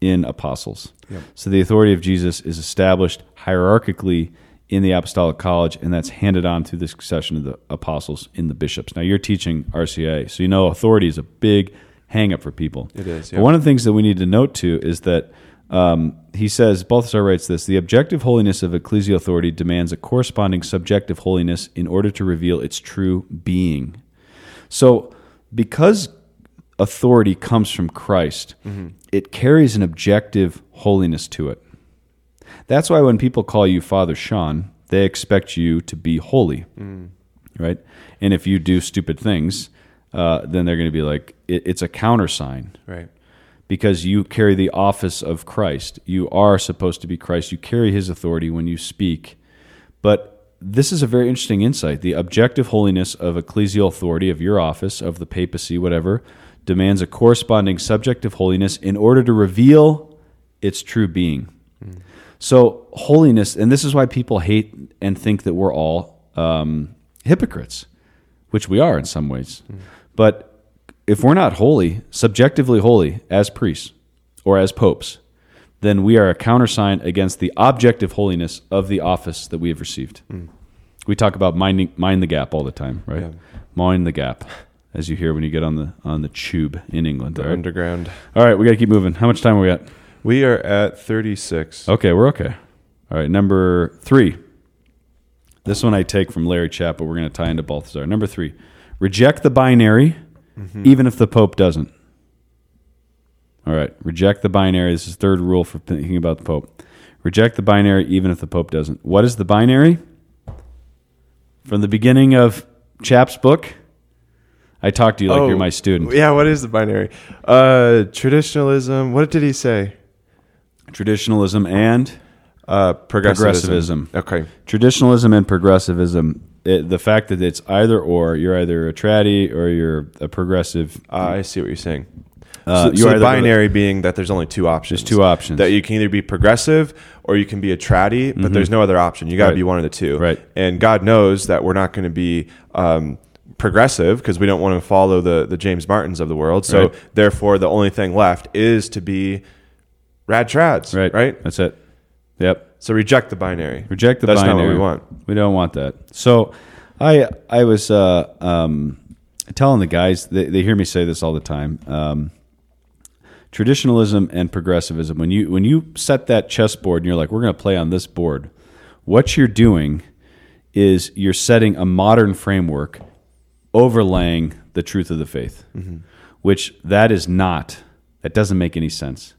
in apostles. So the authority of Jesus is established hierarchically in the apostolic college, and that's handed on through the succession of the apostles in the bishops. Now you're teaching RCIA, so you know authority is a big hang up for people. It is, But one of the things that we need to note too is that um, he says, Balthasar writes this the objective holiness of ecclesial authority demands a corresponding subjective holiness in order to reveal its true being. So, because authority comes from Christ, it carries an objective holiness to it. That's why when people call you Father Sean, they expect you to be holy, right? And if you do stupid things, uh, then they're going to be like, it, it's a countersign Right. Because you carry the office of Christ. You are supposed to be Christ. You carry his authority when you speak. But this is a very interesting insight. The objective holiness of ecclesial authority, of your office, of the papacy, whatever, demands a corresponding subjective holiness in order to reveal its true being. So, holiness, and this is why people hate and think that we're all um, hypocrites, which we are in some ways. But if we're not holy, subjectively holy as priests or as popes, then we are a countersign against the objective holiness of the office that we have received. Hmm. We talk about minding, mind the gap all the time, right? Yeah. Mind the gap, as you hear when you get on the on the tube in England. The right, underground. all right we got to keep moving. How much time are we at? We are at 36. Okay, we're okay. All right, number three. This one I take from Larry Chapp, but we're going to tie into Balthasar. Number three, reject the binary, even if the Pope doesn't. All right, reject the binary. This is third rule for thinking about the Pope. Reject the binary, even if the Pope doesn't. What is the binary? From the beginning of Chapp's book, I talked to you like Oh, you're my student. Yeah, what is the binary? Uh, traditionalism. What did he say? Traditionalism and Uh, progressivism. Progressivism. Okay. traditionalism and progressivism it, the fact that it's either or you're either a traddy or you're a progressive I see what you're saying. Uh, so, you so binary being that there's only two options. There's two options. That you can either be progressive or you can be a traddy, but there's no other option. You got to Right. be one of the two. Right. And God knows that we're not going to be um, progressive because we don't want to follow the the James Martins of the world. So Right. therefore, the only thing left is to be rad trads. right Right. that's it yep So reject the binary. reject the That's binary not what we want. we don't want that so i i was uh um telling the guys they, they hear me say this all the time um traditionalism and progressivism when you when you set that chessboard and you're like we're going to play on this board what you're doing is you're setting a modern framework overlaying the truth of the faith which that is not that doesn't make any sense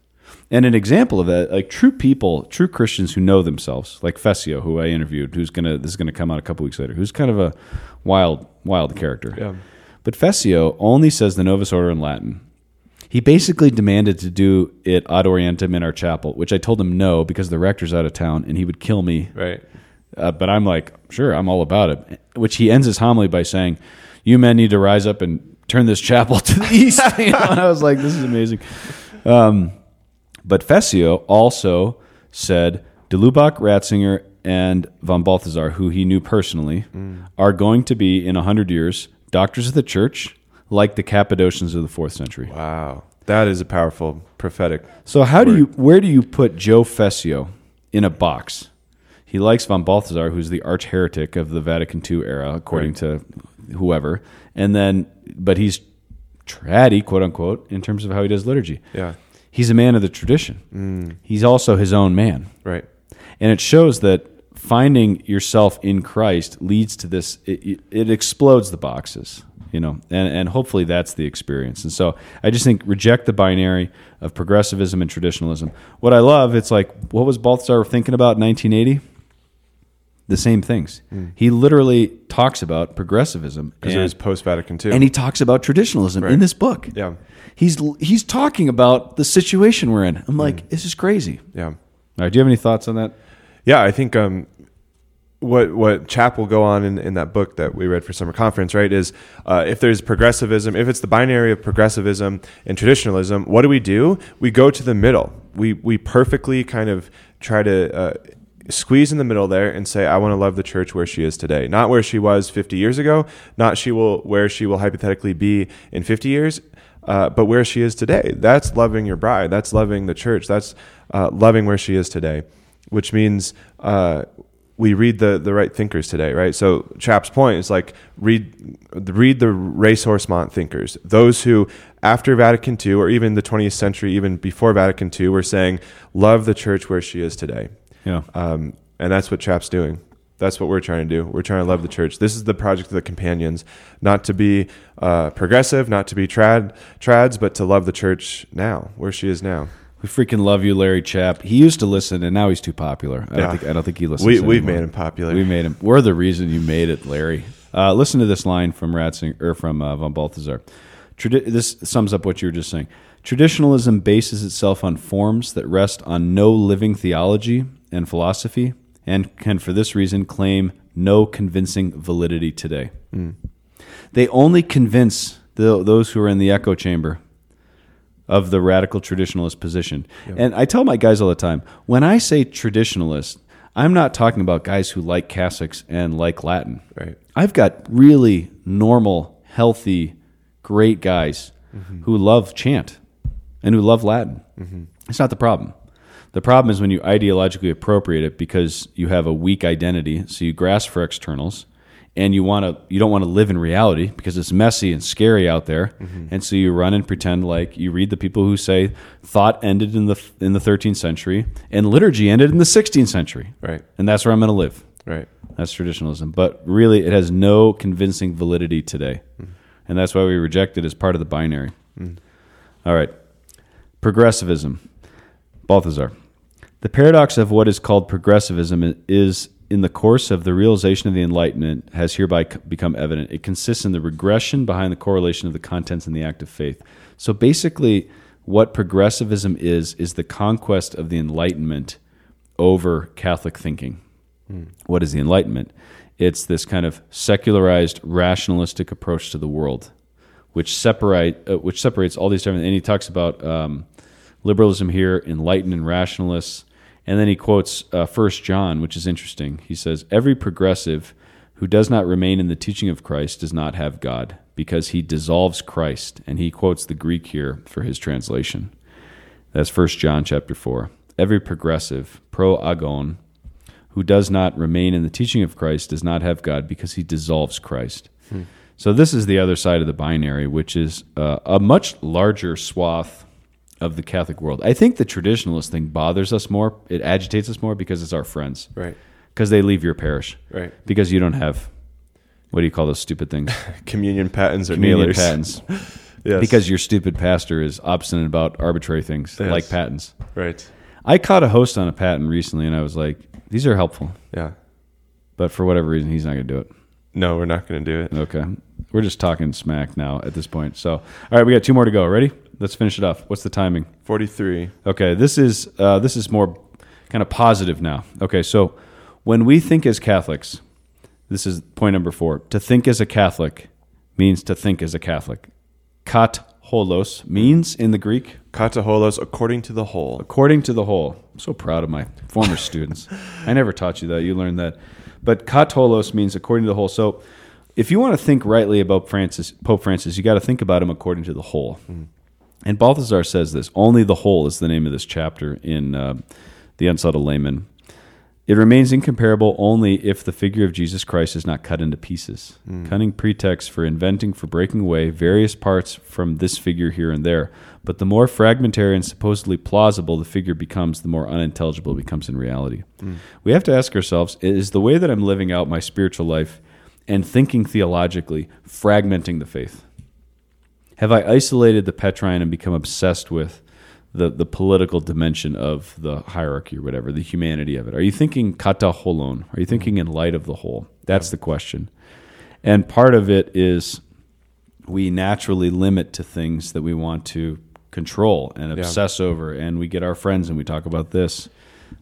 and an example of that like true people true christians who know themselves like Fessio who i interviewed who's gonna this is gonna come out a couple weeks later who's kind of a wild wild character Yeah. but Fessio only says the Novus Ordo in Latin. He basically demanded to do it ad orientem in our chapel, which I told him no because the rector's out of town and he would kill me. Right. Uh, but I'm like, sure, I'm all about it. Which he ends his homily by saying, "You men need to rise up and turn this chapel to the east." you know? And I was like, "This is amazing." Um, but Fessio also said De Lubac, Ratzinger, and von Balthasar, who he knew personally, mm. are going to be in a hundred years doctors of the church, like the Cappadocians of the fourth century. Wow. That is a powerful prophetic. So how do you where do you put Joe Fessio in a box? He likes von Balthasar, who's the arch heretic of the Vatican II era, according to whoever, and then but he's traddy, quote unquote, in terms of how he does liturgy. Yeah. He's a man of the tradition. Mm. He's also his own man, Right. and it shows that finding yourself in Christ leads to this. It, it, it explodes the boxes, you know, and and hopefully that's the experience. And so I just think reject the binary of progressivism and traditionalism. What I love, it's like what was Balthasar thinking about in 1980? The same things. He literally talks about progressivism Because it was post Vatican II. and he talks about traditionalism in this book. Yeah. He's he's talking about the situation we're in. I'm like, this is crazy. yeah. All right, do you have any thoughts on that? Yeah, I think um, what what Chapp will go on in, in that book that we read for summer conference, right, is uh, if there's progressivism, if it's the binary of progressivism and traditionalism, what do we do? We go to the middle. We we perfectly kind of try to uh, squeeze in the middle there and say, I want to love the church where she is today, not where she was 50 years ago, not she will where she will hypothetically be in 50 years. Uh, but where she is today, that's loving your bride. That's loving the church. That's uh, loving where she is today which means uh, we read the the right thinkers today, right? So Chapp's point is like read read the ressourcement thinkers, those who after Vatican II or even the 20th century, even before Vatican II, were saying love the church where she is today, Yeah. um, and that's what Chapp's doing. That's what we're trying to do. We're trying to love the church. This is the project of the companions, not to be uh, progressive, not to be trad trads, but to love the church now, where she is now. We freaking love you, Larry Chap. He used to listen, and now he's too popular. I Yeah. don't think I don't think he listens. We we've made him popular. We made him. We're the reason you made it, Larry. Uh, listen to this line from Ratzinger or from uh, von Balthasar. Tradi- this sums up what you were just saying. Traditionalism bases itself on forms that rest on no living theology and philosophy, and can, for this reason, claim no convincing validity today. They only convince the, those who are in the echo chamber of the radical traditionalist position. And I tell my guys all the time when I say traditionalist, I'm not talking about guys who like Catholics and like Latin. Right. I've got really normal, healthy, great guys mm-hmm. who love chant and who love Latin. Mm-hmm. It's not the problem. The problem is when you ideologically appropriate it because you have a weak identity, so you grasp for externals, and you want to you don't want to live in reality because it's messy and scary out there, mm-hmm. and so you run and pretend like you read the people who say thought ended in the in the 13th century and liturgy ended in the 16th century, Right. and that's where I'm going to live. Right. That's traditionalism. But really, it has no convincing validity today. Mm. And that's why we reject it as part of the binary. Mm. All right. Progressivism. Balthasar. The paradox of what is called progressivism is, in the course of the realization of the Enlightenment, has hereby become evident. It consists in the regression behind the correlation of the contents and the act of faith. So basically, what progressivism is, is the conquest of the Enlightenment over Catholic thinking. What is the Enlightenment? It's this kind of secularized, rationalistic approach to the world, which separate uh, which separates all these different. And he talks about um, liberalism here, enlightened and rationalists, and then he quotes uh, First John, which is interesting. He says, "Every progressive who does not remain in the teaching of Christ does not have God, because he dissolves Christ." And he quotes the Greek here for his translation. That's First John chapter four. Every progressive, pro agon, who does not remain in the teaching of Christ does not have God because he dissolves Christ. So this is the other side of the binary, which is uh, a much larger swath of the Catholic world. I think the traditionalist thing bothers us more. It agitates us more because it's our friends. Right. Because they leave your parish. Right. Because you don't have what do you call those stupid things? Communion patens or Communion patens. Yes. Because your stupid pastor is obstinate about arbitrary things Yes. like patens. right. I caught a host on a paten recently and I was like, these are helpful. Yeah. But for whatever reason, he's not going to do it. No, we're not going to do it. Okay. We're just talking smack now at this point. So, all right, we got two more to go. Ready? Let's finish it off. What's the timing? 43. Okay, this is uh, this is more kind of positive now. Okay, so when we think as Catholics, this is point number four. To think as a Catholic means to think as a Catholic. Kat holos means in the Greek Kataholos according to the whole. according to the whole. I'm so proud of my former students. I never taught you that. You learned that. But katolos means according to the whole. So if you want to think rightly about Francis, Pope Francis, you got to think about him according to the whole. And Balthasar says this only the whole is the name of this chapter in uh, The Unsettled Layman. It remains incomparable only if the figure of Jesus Christ is not cut into pieces. Cunning pretext for inventing, for breaking away various parts from this figure here and there. But the more fragmentary and supposedly plausible the figure becomes, the more unintelligible it becomes in reality. We have to ask ourselves is the way that I'm living out my spiritual life and thinking theologically fragmenting the faith? Have I isolated the Petrine and become obsessed with the the political dimension of the hierarchy or whatever, the humanity of it? Are you thinking kata holon? Are you thinking in light of the whole? That's the question. And part of it is we naturally limit to things that we want to control and obsess over, and we get our friends and we talk about this,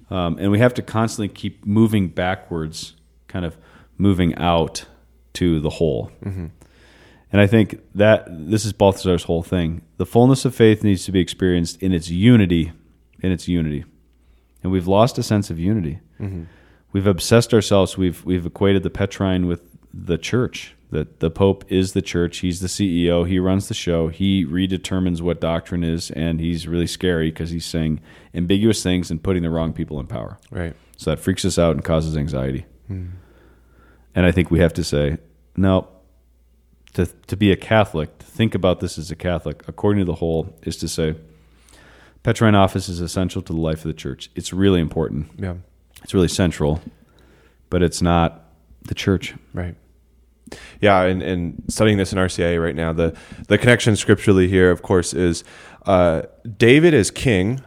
um, and we have to constantly keep moving backwards, kind of moving out to the whole. And I think that this is Balthasar's whole thing. The fullness of faith needs to be experienced in its unity, in its unity. And we've lost a sense of unity. Mm-hmm. We've obsessed ourselves. We've we've equated the Petrine with the church. That the Pope is the church. He's the CEO. He runs the show. He redetermines what doctrine is, and he's really scary because he's saying ambiguous things and putting the wrong people in power. Right. So that freaks us out and causes anxiety. Hmm. And I think we have to say, no, to, to be a Catholic, to think about this as a Catholic, according to the whole, is to say, Petrine office is essential to the life of the church. It's really important. Yeah. It's really central, but it's not the church. Right. Yeah, and, and studying this in RCIA right now, the the connection scripturally here, of course, is uh, David is king,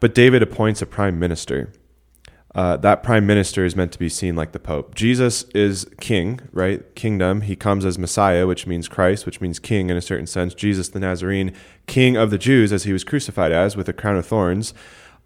but David appoints a prime minister. Uh, that prime minister is meant to be seen like the Pope. Jesus is king, right? Kingdom. He comes as Messiah, which means Christ, which means king in a certain sense. Jesus the Nazarene, king of the Jews, as he was crucified as, with a crown of thorns.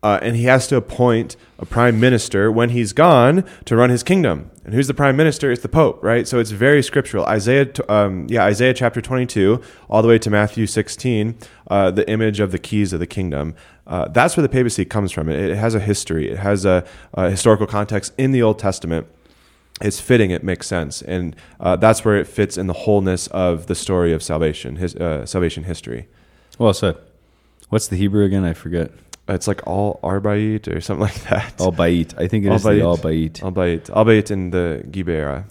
Uh, and he has to appoint a prime minister when he's gone to run his kingdom. And who's the prime minister? It's the Pope, right? So it's very scriptural. Isaiah, um, yeah, Isaiah chapter 22, all the way to Matthew 16, uh, the image of the keys of the kingdom. Uh, that's where the papacy comes from. It, it has a history. It has a, a historical context in the Old Testament it's fitting it makes sense and uh, that's where it fits in the wholeness of the story of salvation his uh, salvation history Well said. What's the Hebrew again? I forget. It's like all arbait or something like that Al Bait. I think it is the Al Bait albeit albeit in the gibera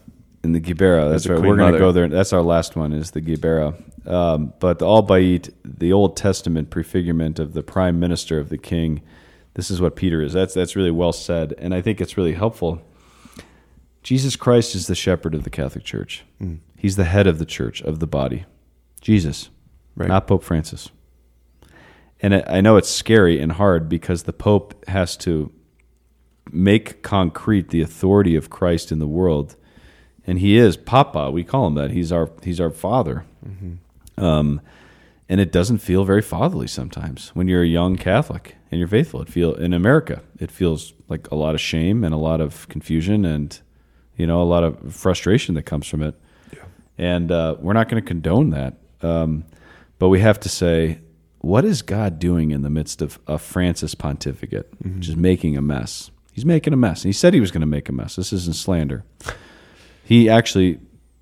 in the Gibera. That's the right. We're going to go there. That's our last one. Is the Gibera. Um, but the Al Bait, the Old Testament prefigurement of the prime minister of the king. This is what Peter is. That's that's really well said, and I think it's really helpful. Jesus Christ is the shepherd of the Catholic Church. Mm. He's the head of the church of the body. Jesus, Right. not Pope Francis. And I know it's scary and hard because the Pope has to make concrete the authority of Christ in the world, and he is Papa. We call him that. He's our he's our father. Um, and it doesn't feel very fatherly sometimes when you're a young Catholic and you're faithful. It feel in America, it feels like a lot of shame and a lot of confusion and you know a lot of frustration that comes from it. And uh, we're not going to condone that, um, but we have to say, what is God doing in the midst of a Francis pontificate, mm-hmm. which is making a mess? He's making a mess. And he said he was going to make a mess. This isn't slander. He actually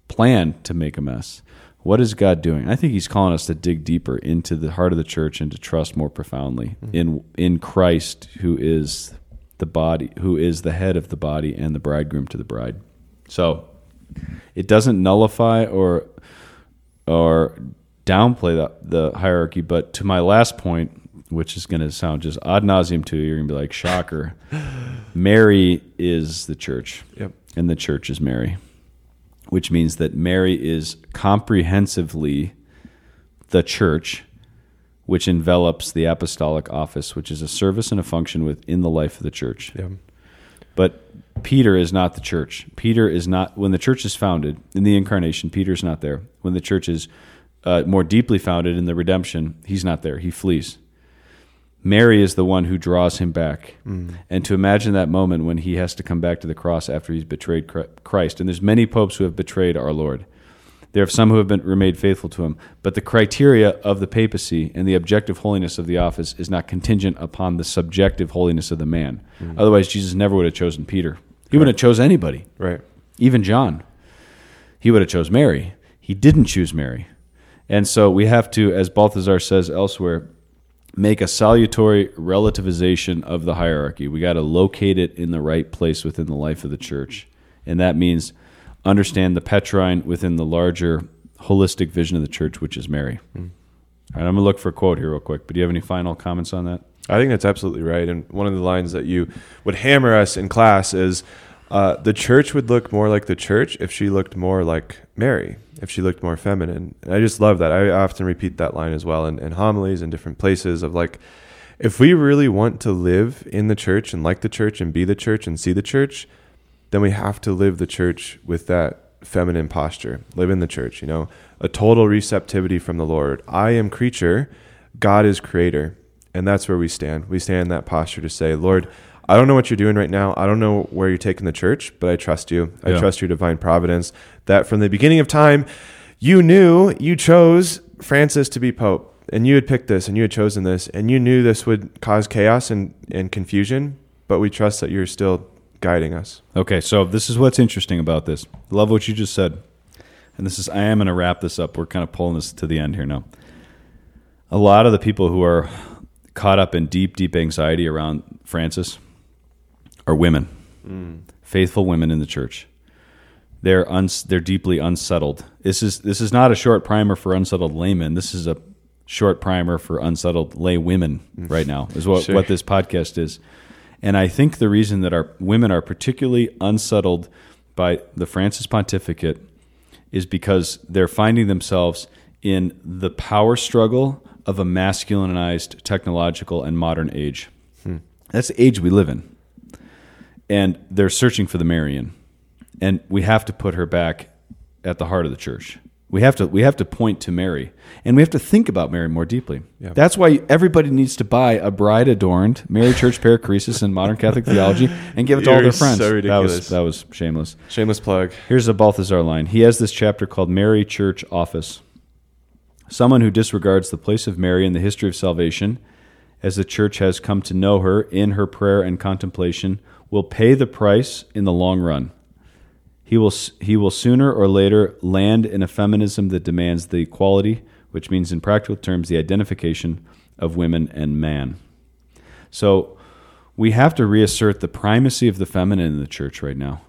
planned to make a mess. What is God doing? I think He's calling us to dig deeper into the heart of the church and to trust more profoundly mm-hmm. in in Christ, who is the body, who is the head of the body and the bridegroom to the bride. So it doesn't nullify or or downplay the, the hierarchy. But to my last point, which is going to sound just ad nauseum to you, you're going to be like, shocker. Mary is the church, Yep. and the church is Mary, which means that Mary is comprehensively the church, which envelops the apostolic office, which is a service and a function within the life of the church. Yeah. But Peter is not the church. Peter is not, when the church is founded in the incarnation, Peter's not there. When the church is uh, more deeply founded in the redemption, he's not there. He flees. Mary is the one who draws him back. And to imagine that moment when he has to come back to the cross after he's betrayed Christ. And there's many popes who have betrayed our Lord. There are some who have been remained faithful to him, but the criteria of the papacy and the objective holiness of the office is not contingent upon the subjective holiness of the man. Otherwise, Jesus never would have chosen Peter. He wouldn't have chose anybody, Right. even John. He would have chose Mary. He didn't choose Mary, and so we have to, as Balthasar says elsewhere, make a salutary relativization of the hierarchy. We got to locate it in the right place within the life of the church, and that means understand the Petrine within the larger holistic vision of the church, which is Mary. All right, I'm gonna look for a quote here real quick. But do you have any final comments on that? I think that's absolutely right. And one of the lines that you would hammer us in class is uh, the church would look more like the church if she looked more like Mary, if she looked more feminine. And I just love that. I often repeat that line as well in, in homilies in different places of like, if we really want to live in the church and like the church and be the church and see the church, then we have to live the church with that feminine posture. Live in the church, you know, a total receptivity from the Lord. I am creature, God is creator. And that's where we stand. We stand in that posture to say, Lord, I don't know what you're doing right now. I don't know where you're taking the church, but I trust you. I Yeah. trust your divine providence that from the beginning of time, you knew you chose Francis to be Pope and you had picked this and you had chosen this and you knew this would cause chaos and, and confusion, but we trust that you're still guiding us. Okay, so this is what's interesting about this. Love what you just said. And this is I am going to wrap this up. We're kind of pulling this to the end here now. A lot of the people who are caught up in deep deep anxiety around Francis are women. Faithful women in the church. They're uns- they're deeply unsettled. This is this is not a short primer for unsettled laymen. This is a short primer for unsettled lay women right now. Is what Sure. what this podcast is. And I think the reason that our women are particularly unsettled by the Francis pontificate is because they're finding themselves in the power struggle of a masculinized technological and modern age. Hmm. That's the age we live in. And they're searching for the Marian. And we have to put her back at the heart of the church. We have to we have to point to Mary. And we have to think about Mary more deeply. Yeah. That's why everybody needs to buy a bride adorned Mary Church Perichoresis in modern Catholic theology and give it to all their friends. so That was that was shameless. Shameless plug. Here's a Balthasar line. He has this chapter called Mary Church Office. Someone who disregards the place of Mary in the history of salvation, as the church has come to know her in her prayer and contemplation, will pay the price in the long run. He will, he will sooner or later land in a feminism that demands the equality, which means, in practical terms, the identification of women and man. So we have to reassert the primacy of the feminine in the church right now.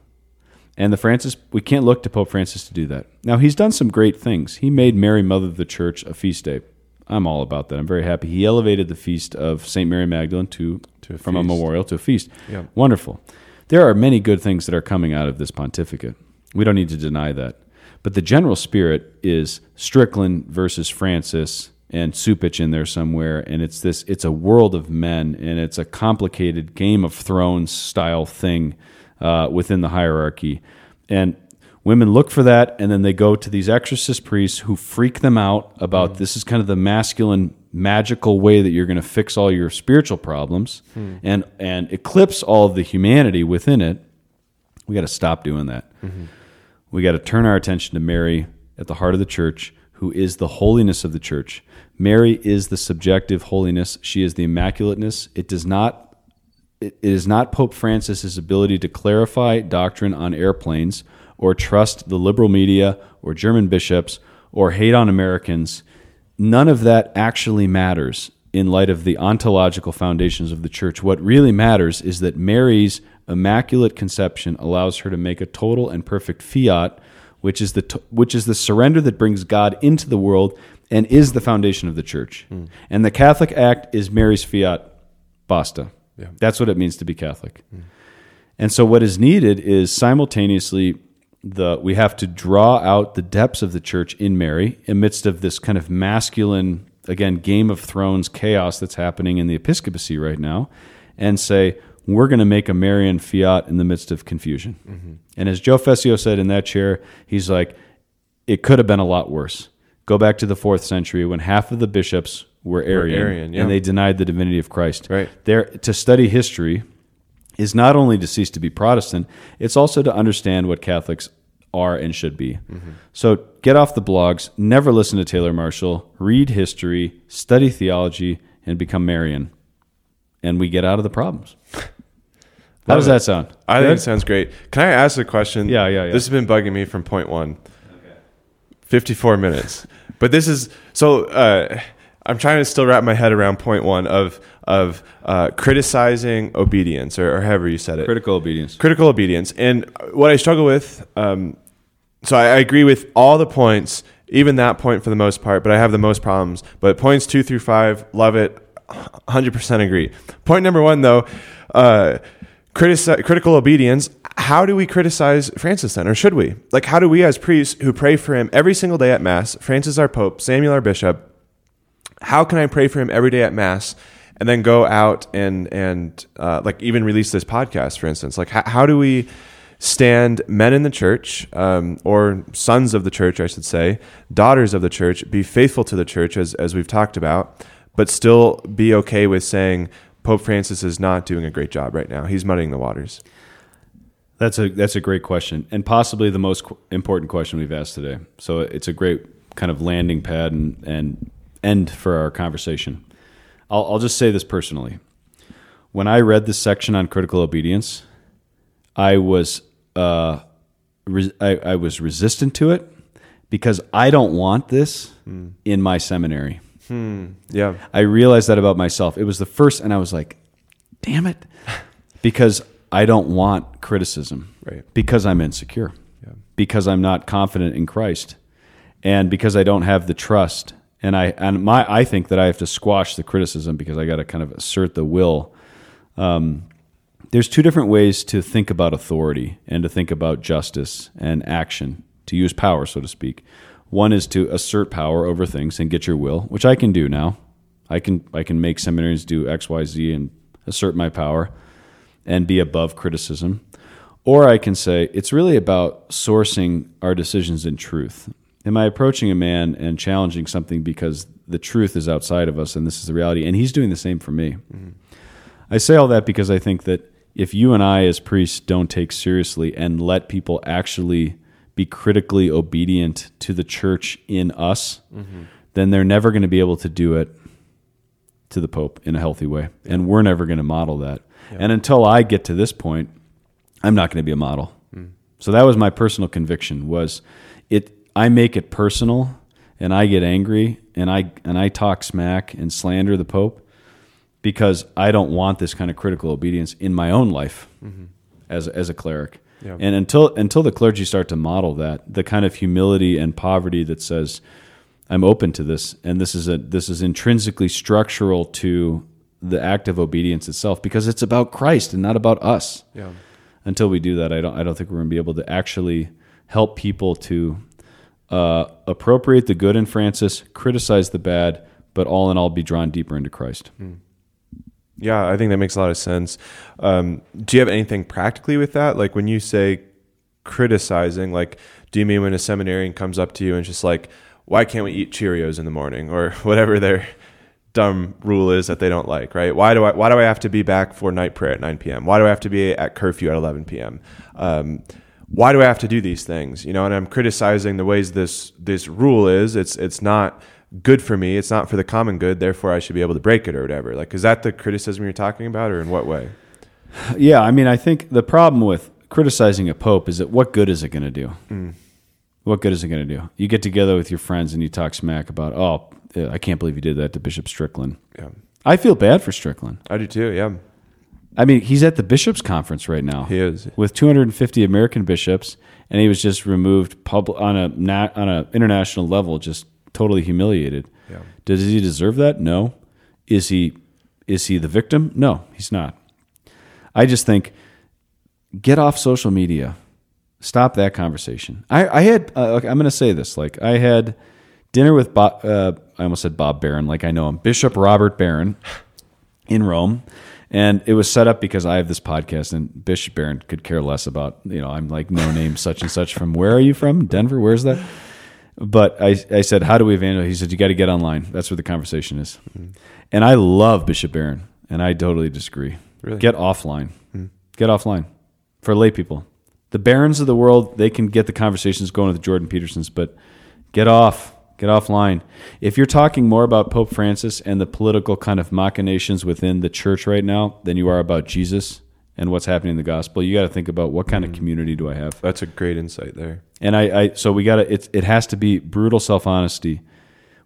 And the Francis, we can't look to Pope Francis to do that. Now, he's done some great things. He made Mary, Mother of the Church, a feast day. I'm all about that. I'm very happy. He elevated the feast of St. Mary Magdalene to, To a from a memorial to a feast. Yeah. Wonderful. There are many good things that are coming out of this pontificate. We don't need to deny that. But the general spirit is Strickland versus Francis and Cupich in there somewhere, and it's this it's a world of men and it's a complicated Game of Thrones style thing uh, within the hierarchy. And women look for that and then they go to these exorcist priests who freak them out about this is kind of the masculine magical way that you're going to fix all your spiritual problems hmm. and and eclipse all of the humanity within it we got to stop doing that. Mm-hmm. We got to turn our attention to mary at the heart of the church who is the holiness of the church. Mary is the subjective holiness. She is the immaculateness. It does not it it is not Pope Francis's ability to clarify doctrine on airplanes or trust the liberal media or German bishops or hate on Americans. None of that actually matters in light of the ontological foundations of the church. What really matters is that Mary's immaculate conception allows her to make a total and perfect fiat, which is the t- which is the surrender that brings God into the world and is the foundation of the church. Hmm. And the Catholic act is Mary's fiat. Basta. Yeah. That's what it means to be Catholic. Hmm. And so what is needed is simultaneously the we have to draw out the depths of the church in Mary amidst of this kind of masculine again Game of Thrones chaos that's happening in the episcopacy right now and say we're going to make a Marian fiat in the midst of confusion. Mm-hmm. And as Joe Fessio said in that chair, he's like it could have been a lot worse. Go back to the 4th century when half of the bishops were Arian, Arian, yeah. and they denied the divinity of Christ. Right. There to study history is not only to cease to be Protestant, it's also to understand what Catholics are and should be. So get off the blogs, never listen to Taylor Marshall, read history, study theology, and become Marian. And we get out of the problems. How does that sound? I Good? think it sounds great. Can I ask a question? Yeah, yeah, yeah. This has been bugging me from point one. 54 minutes. But this is so uh, I'm trying to still wrap my head around point one of of uh, criticizing obedience or, or however you said it. critical obedience. critical obedience. And what I struggle with, um, so I, I agree with all the points, even that point for the most part, but I have the most problems. But points two through five, love it, 100% agree. Point number one, though, uh, critici- critical obedience. How do we criticize Francis then, or should we? Like, how do we as priests who pray for him every single day at Mass, Francis our Pope, Samuel our Bishop, how can I pray for him every day at Mass and then go out and and uh, like even release this podcast, for instance. Like, how, how do we stand men in the church, um, or sons of the church, I should say, daughters of the church, be faithful to the church as as we've talked about, but still be okay with saying Pope Francis is not doing a great job right now. He's muddying the waters. That's a that's a great question, and possibly the most qu- important question we've asked today. So it's a great kind of landing pad and, and end for our conversation. I'll, I'll just say this personally. When I read this section on critical obedience, I was uh, res- I, I was resistant to it because I don't want this in my seminary. Yeah, I realized that about myself. It was the first, and I was like, damn it. Because I don't want criticism. Right. Because I'm insecure. Yeah. Because I'm not confident in Christ. And because I don't have the trust. And I and my I think that I have to squash the criticism because I got to kind of assert the will. Um, there's two different ways to think about authority and to think about justice and action, to use power, so to speak. One is to assert power over things and get your will, which I can do now. I can I can make seminaries do X, Y, Z and assert my power and be above criticism. Or I can say it's really about sourcing our decisions in truth. Am I approaching a man and challenging something because the truth is outside of us and this is the reality? And he's doing the same for me. I say all that because I think that if you and I, as priests, don't take seriously and let people actually be critically obedient to the church in us, then they're never going to be able to do it to the Pope in a healthy way. And we're never going to model that. And until I get to this point, I'm not going to be a model. Mm. So that was my personal conviction was it I make it personal and I get angry and I and I talk smack and slander the Pope because I don't want this kind of critical obedience in my own life mm-hmm. as as a cleric. Yeah. And until until the clergy start to model that, the kind of humility and poverty that says, I'm open to this, and this is a this is intrinsically structural to the act of obedience itself because it's about Christ and not about us. yeah, Until we do that, I don't I don't think we're going to be able to actually help people to uh, appropriate the good in Francis, criticize the bad, but all in all, be drawn deeper into Christ. yeah. I think that makes a lot of sense. Um, do you have anything practically with that? Like when you say criticizing, like, do you mean when a seminarian comes up to you and just like, why can't we eat Cheerios in the morning or whatever their dumb rule is that they don't like, right? Why do I why do I have to be back for night prayer at 9 p.m.? Why do I have to be at curfew at 11 p.m.? Um, why do I have to do these things? You know, and I'm criticizing the ways this this rule is. It's it's not good for me. It's not for the common good. Therefore, I should be able to break it or whatever. Like, is that the criticism you're talking about, or in what way? Yeah, I mean, I think the problem with criticizing a pope is that what good is it going to do? Mm. What good is it going to do? You get together with your friends and you talk smack about, oh, I can't believe you did that to Bishop Strickland. Yeah, I feel bad for Strickland. I do too. Yeah, I mean, he's at the bishops' conference right now. he is. with 250 American bishops, and he was just removed pub- on a na- on a international level, just totally humiliated. Yeah. Does he deserve that? No. Is he is he the victim? No, he's not. I just think get off social media. Stop that conversation. I, I had uh, I'm going to say this like I had dinner with Bob, uh, I almost said Bob Barron, like I know him, Bishop Robert Barron in Rome. And it was set up because I have this podcast, and Bishop Barron could care less about, you know, I'm like no name such and such from where are you from? Denver? Where's that? But I, I said, how do we evangelize? He said, you got to get online. That's where the conversation is. And I love Bishop Barron, and I totally disagree. Really? Get offline. Hmm. Get offline for lay people. The barons of the world, they can get the conversations going with the Jordan Petersons, but get off. Get offline. If you're talking more about Pope Francis and the political kind of machinations within the church right now than you are about Jesus and what's happening in the gospel, you got to think about what kind of mm-hmm. community do I have? That's a great insight there. And I, I so we got to it it has to be brutal self-honesty.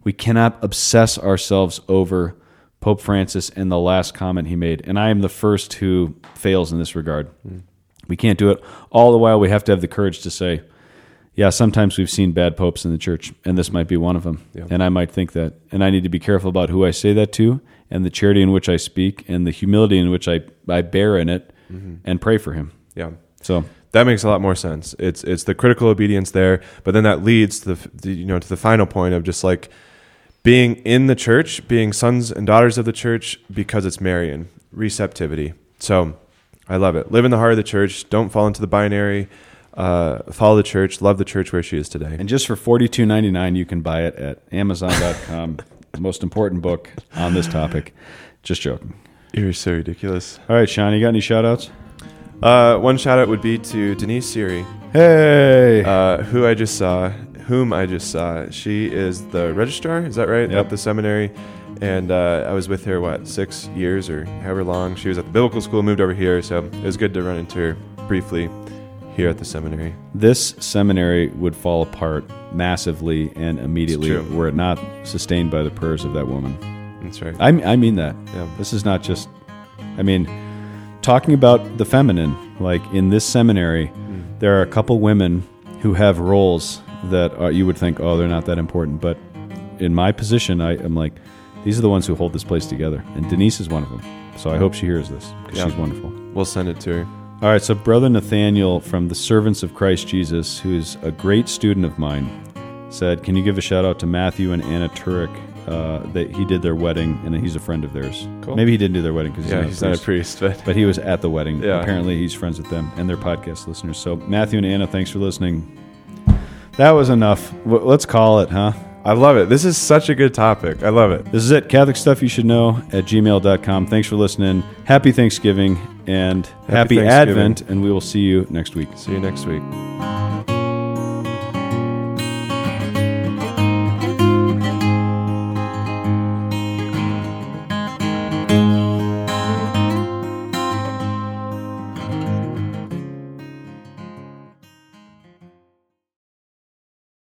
We cannot obsess ourselves over Pope Francis and the last comment he made. And I am the first who fails in this regard. Mm. We can't do it. All the while we have to have the courage to say, yeah, sometimes we've seen bad popes in the church, and this might be one of them. Yeah. And I might think that. And I need to be careful about who I say that to, and the charity in which I speak, and the humility in which I, I bear in it, mm-hmm. and pray for him. Yeah. So, That makes a lot more sense. It's it's the critical obedience there, but then that leads to the, the you know to the final point of just like being in the church, being sons and daughters of the church because it's Marian receptivity. So I love it. Live in the heart of the church. Don't fall into the binary. Uh, follow the church. Love the church where she is today. And just for forty two ninety nine, you can buy it at Amazon.com. the most important book on this topic. Just joking. You're so ridiculous. All right, Sean, you got any shout outs? Uh, one shout out would be to Denise Siri, Hey. uh, who I just saw, whom I just saw. She is the registrar, is that right? Yep. At the seminary. And uh, I was with her, what, six years or however long. She was at the biblical school, moved over here. So it was good to run into her briefly here at the seminary. this seminary would fall apart massively and immediately were it not sustained by the prayers of that woman. That's right. I, I mean that. Yeah. This is not just, I mean, talking about the feminine, like in this seminary, mm. there are a couple women who have roles that are, you would think, oh, they're not that important. But in my position, I am like, these are the ones who hold this place together. And Denise is one of them. So I hope she hears this because Yeah. she's wonderful. We'll send it to her. All right, so Brother Nathaniel from the Servants of Christ Jesus, who's a great student of mine, said, Can you give a shout out to Matthew and Anna Turek? Uh, that he did their wedding, and he's a friend of theirs. Cool. Maybe he didn't do their wedding because he's, Yeah, not, he's a not a priest, but but he was at the wedding. Yeah. Apparently, he's friends with them and their podcast listeners. So, Matthew and Anna, thanks for listening. That was enough. Let's call it, huh? I love it. This is such a good topic. I love it. This is it. Catholic stuff you should know at gmail.com. Thanks for listening. Happy Thanksgiving and happy, Thanksgiving. Advent, and we will see you next week. See you next week.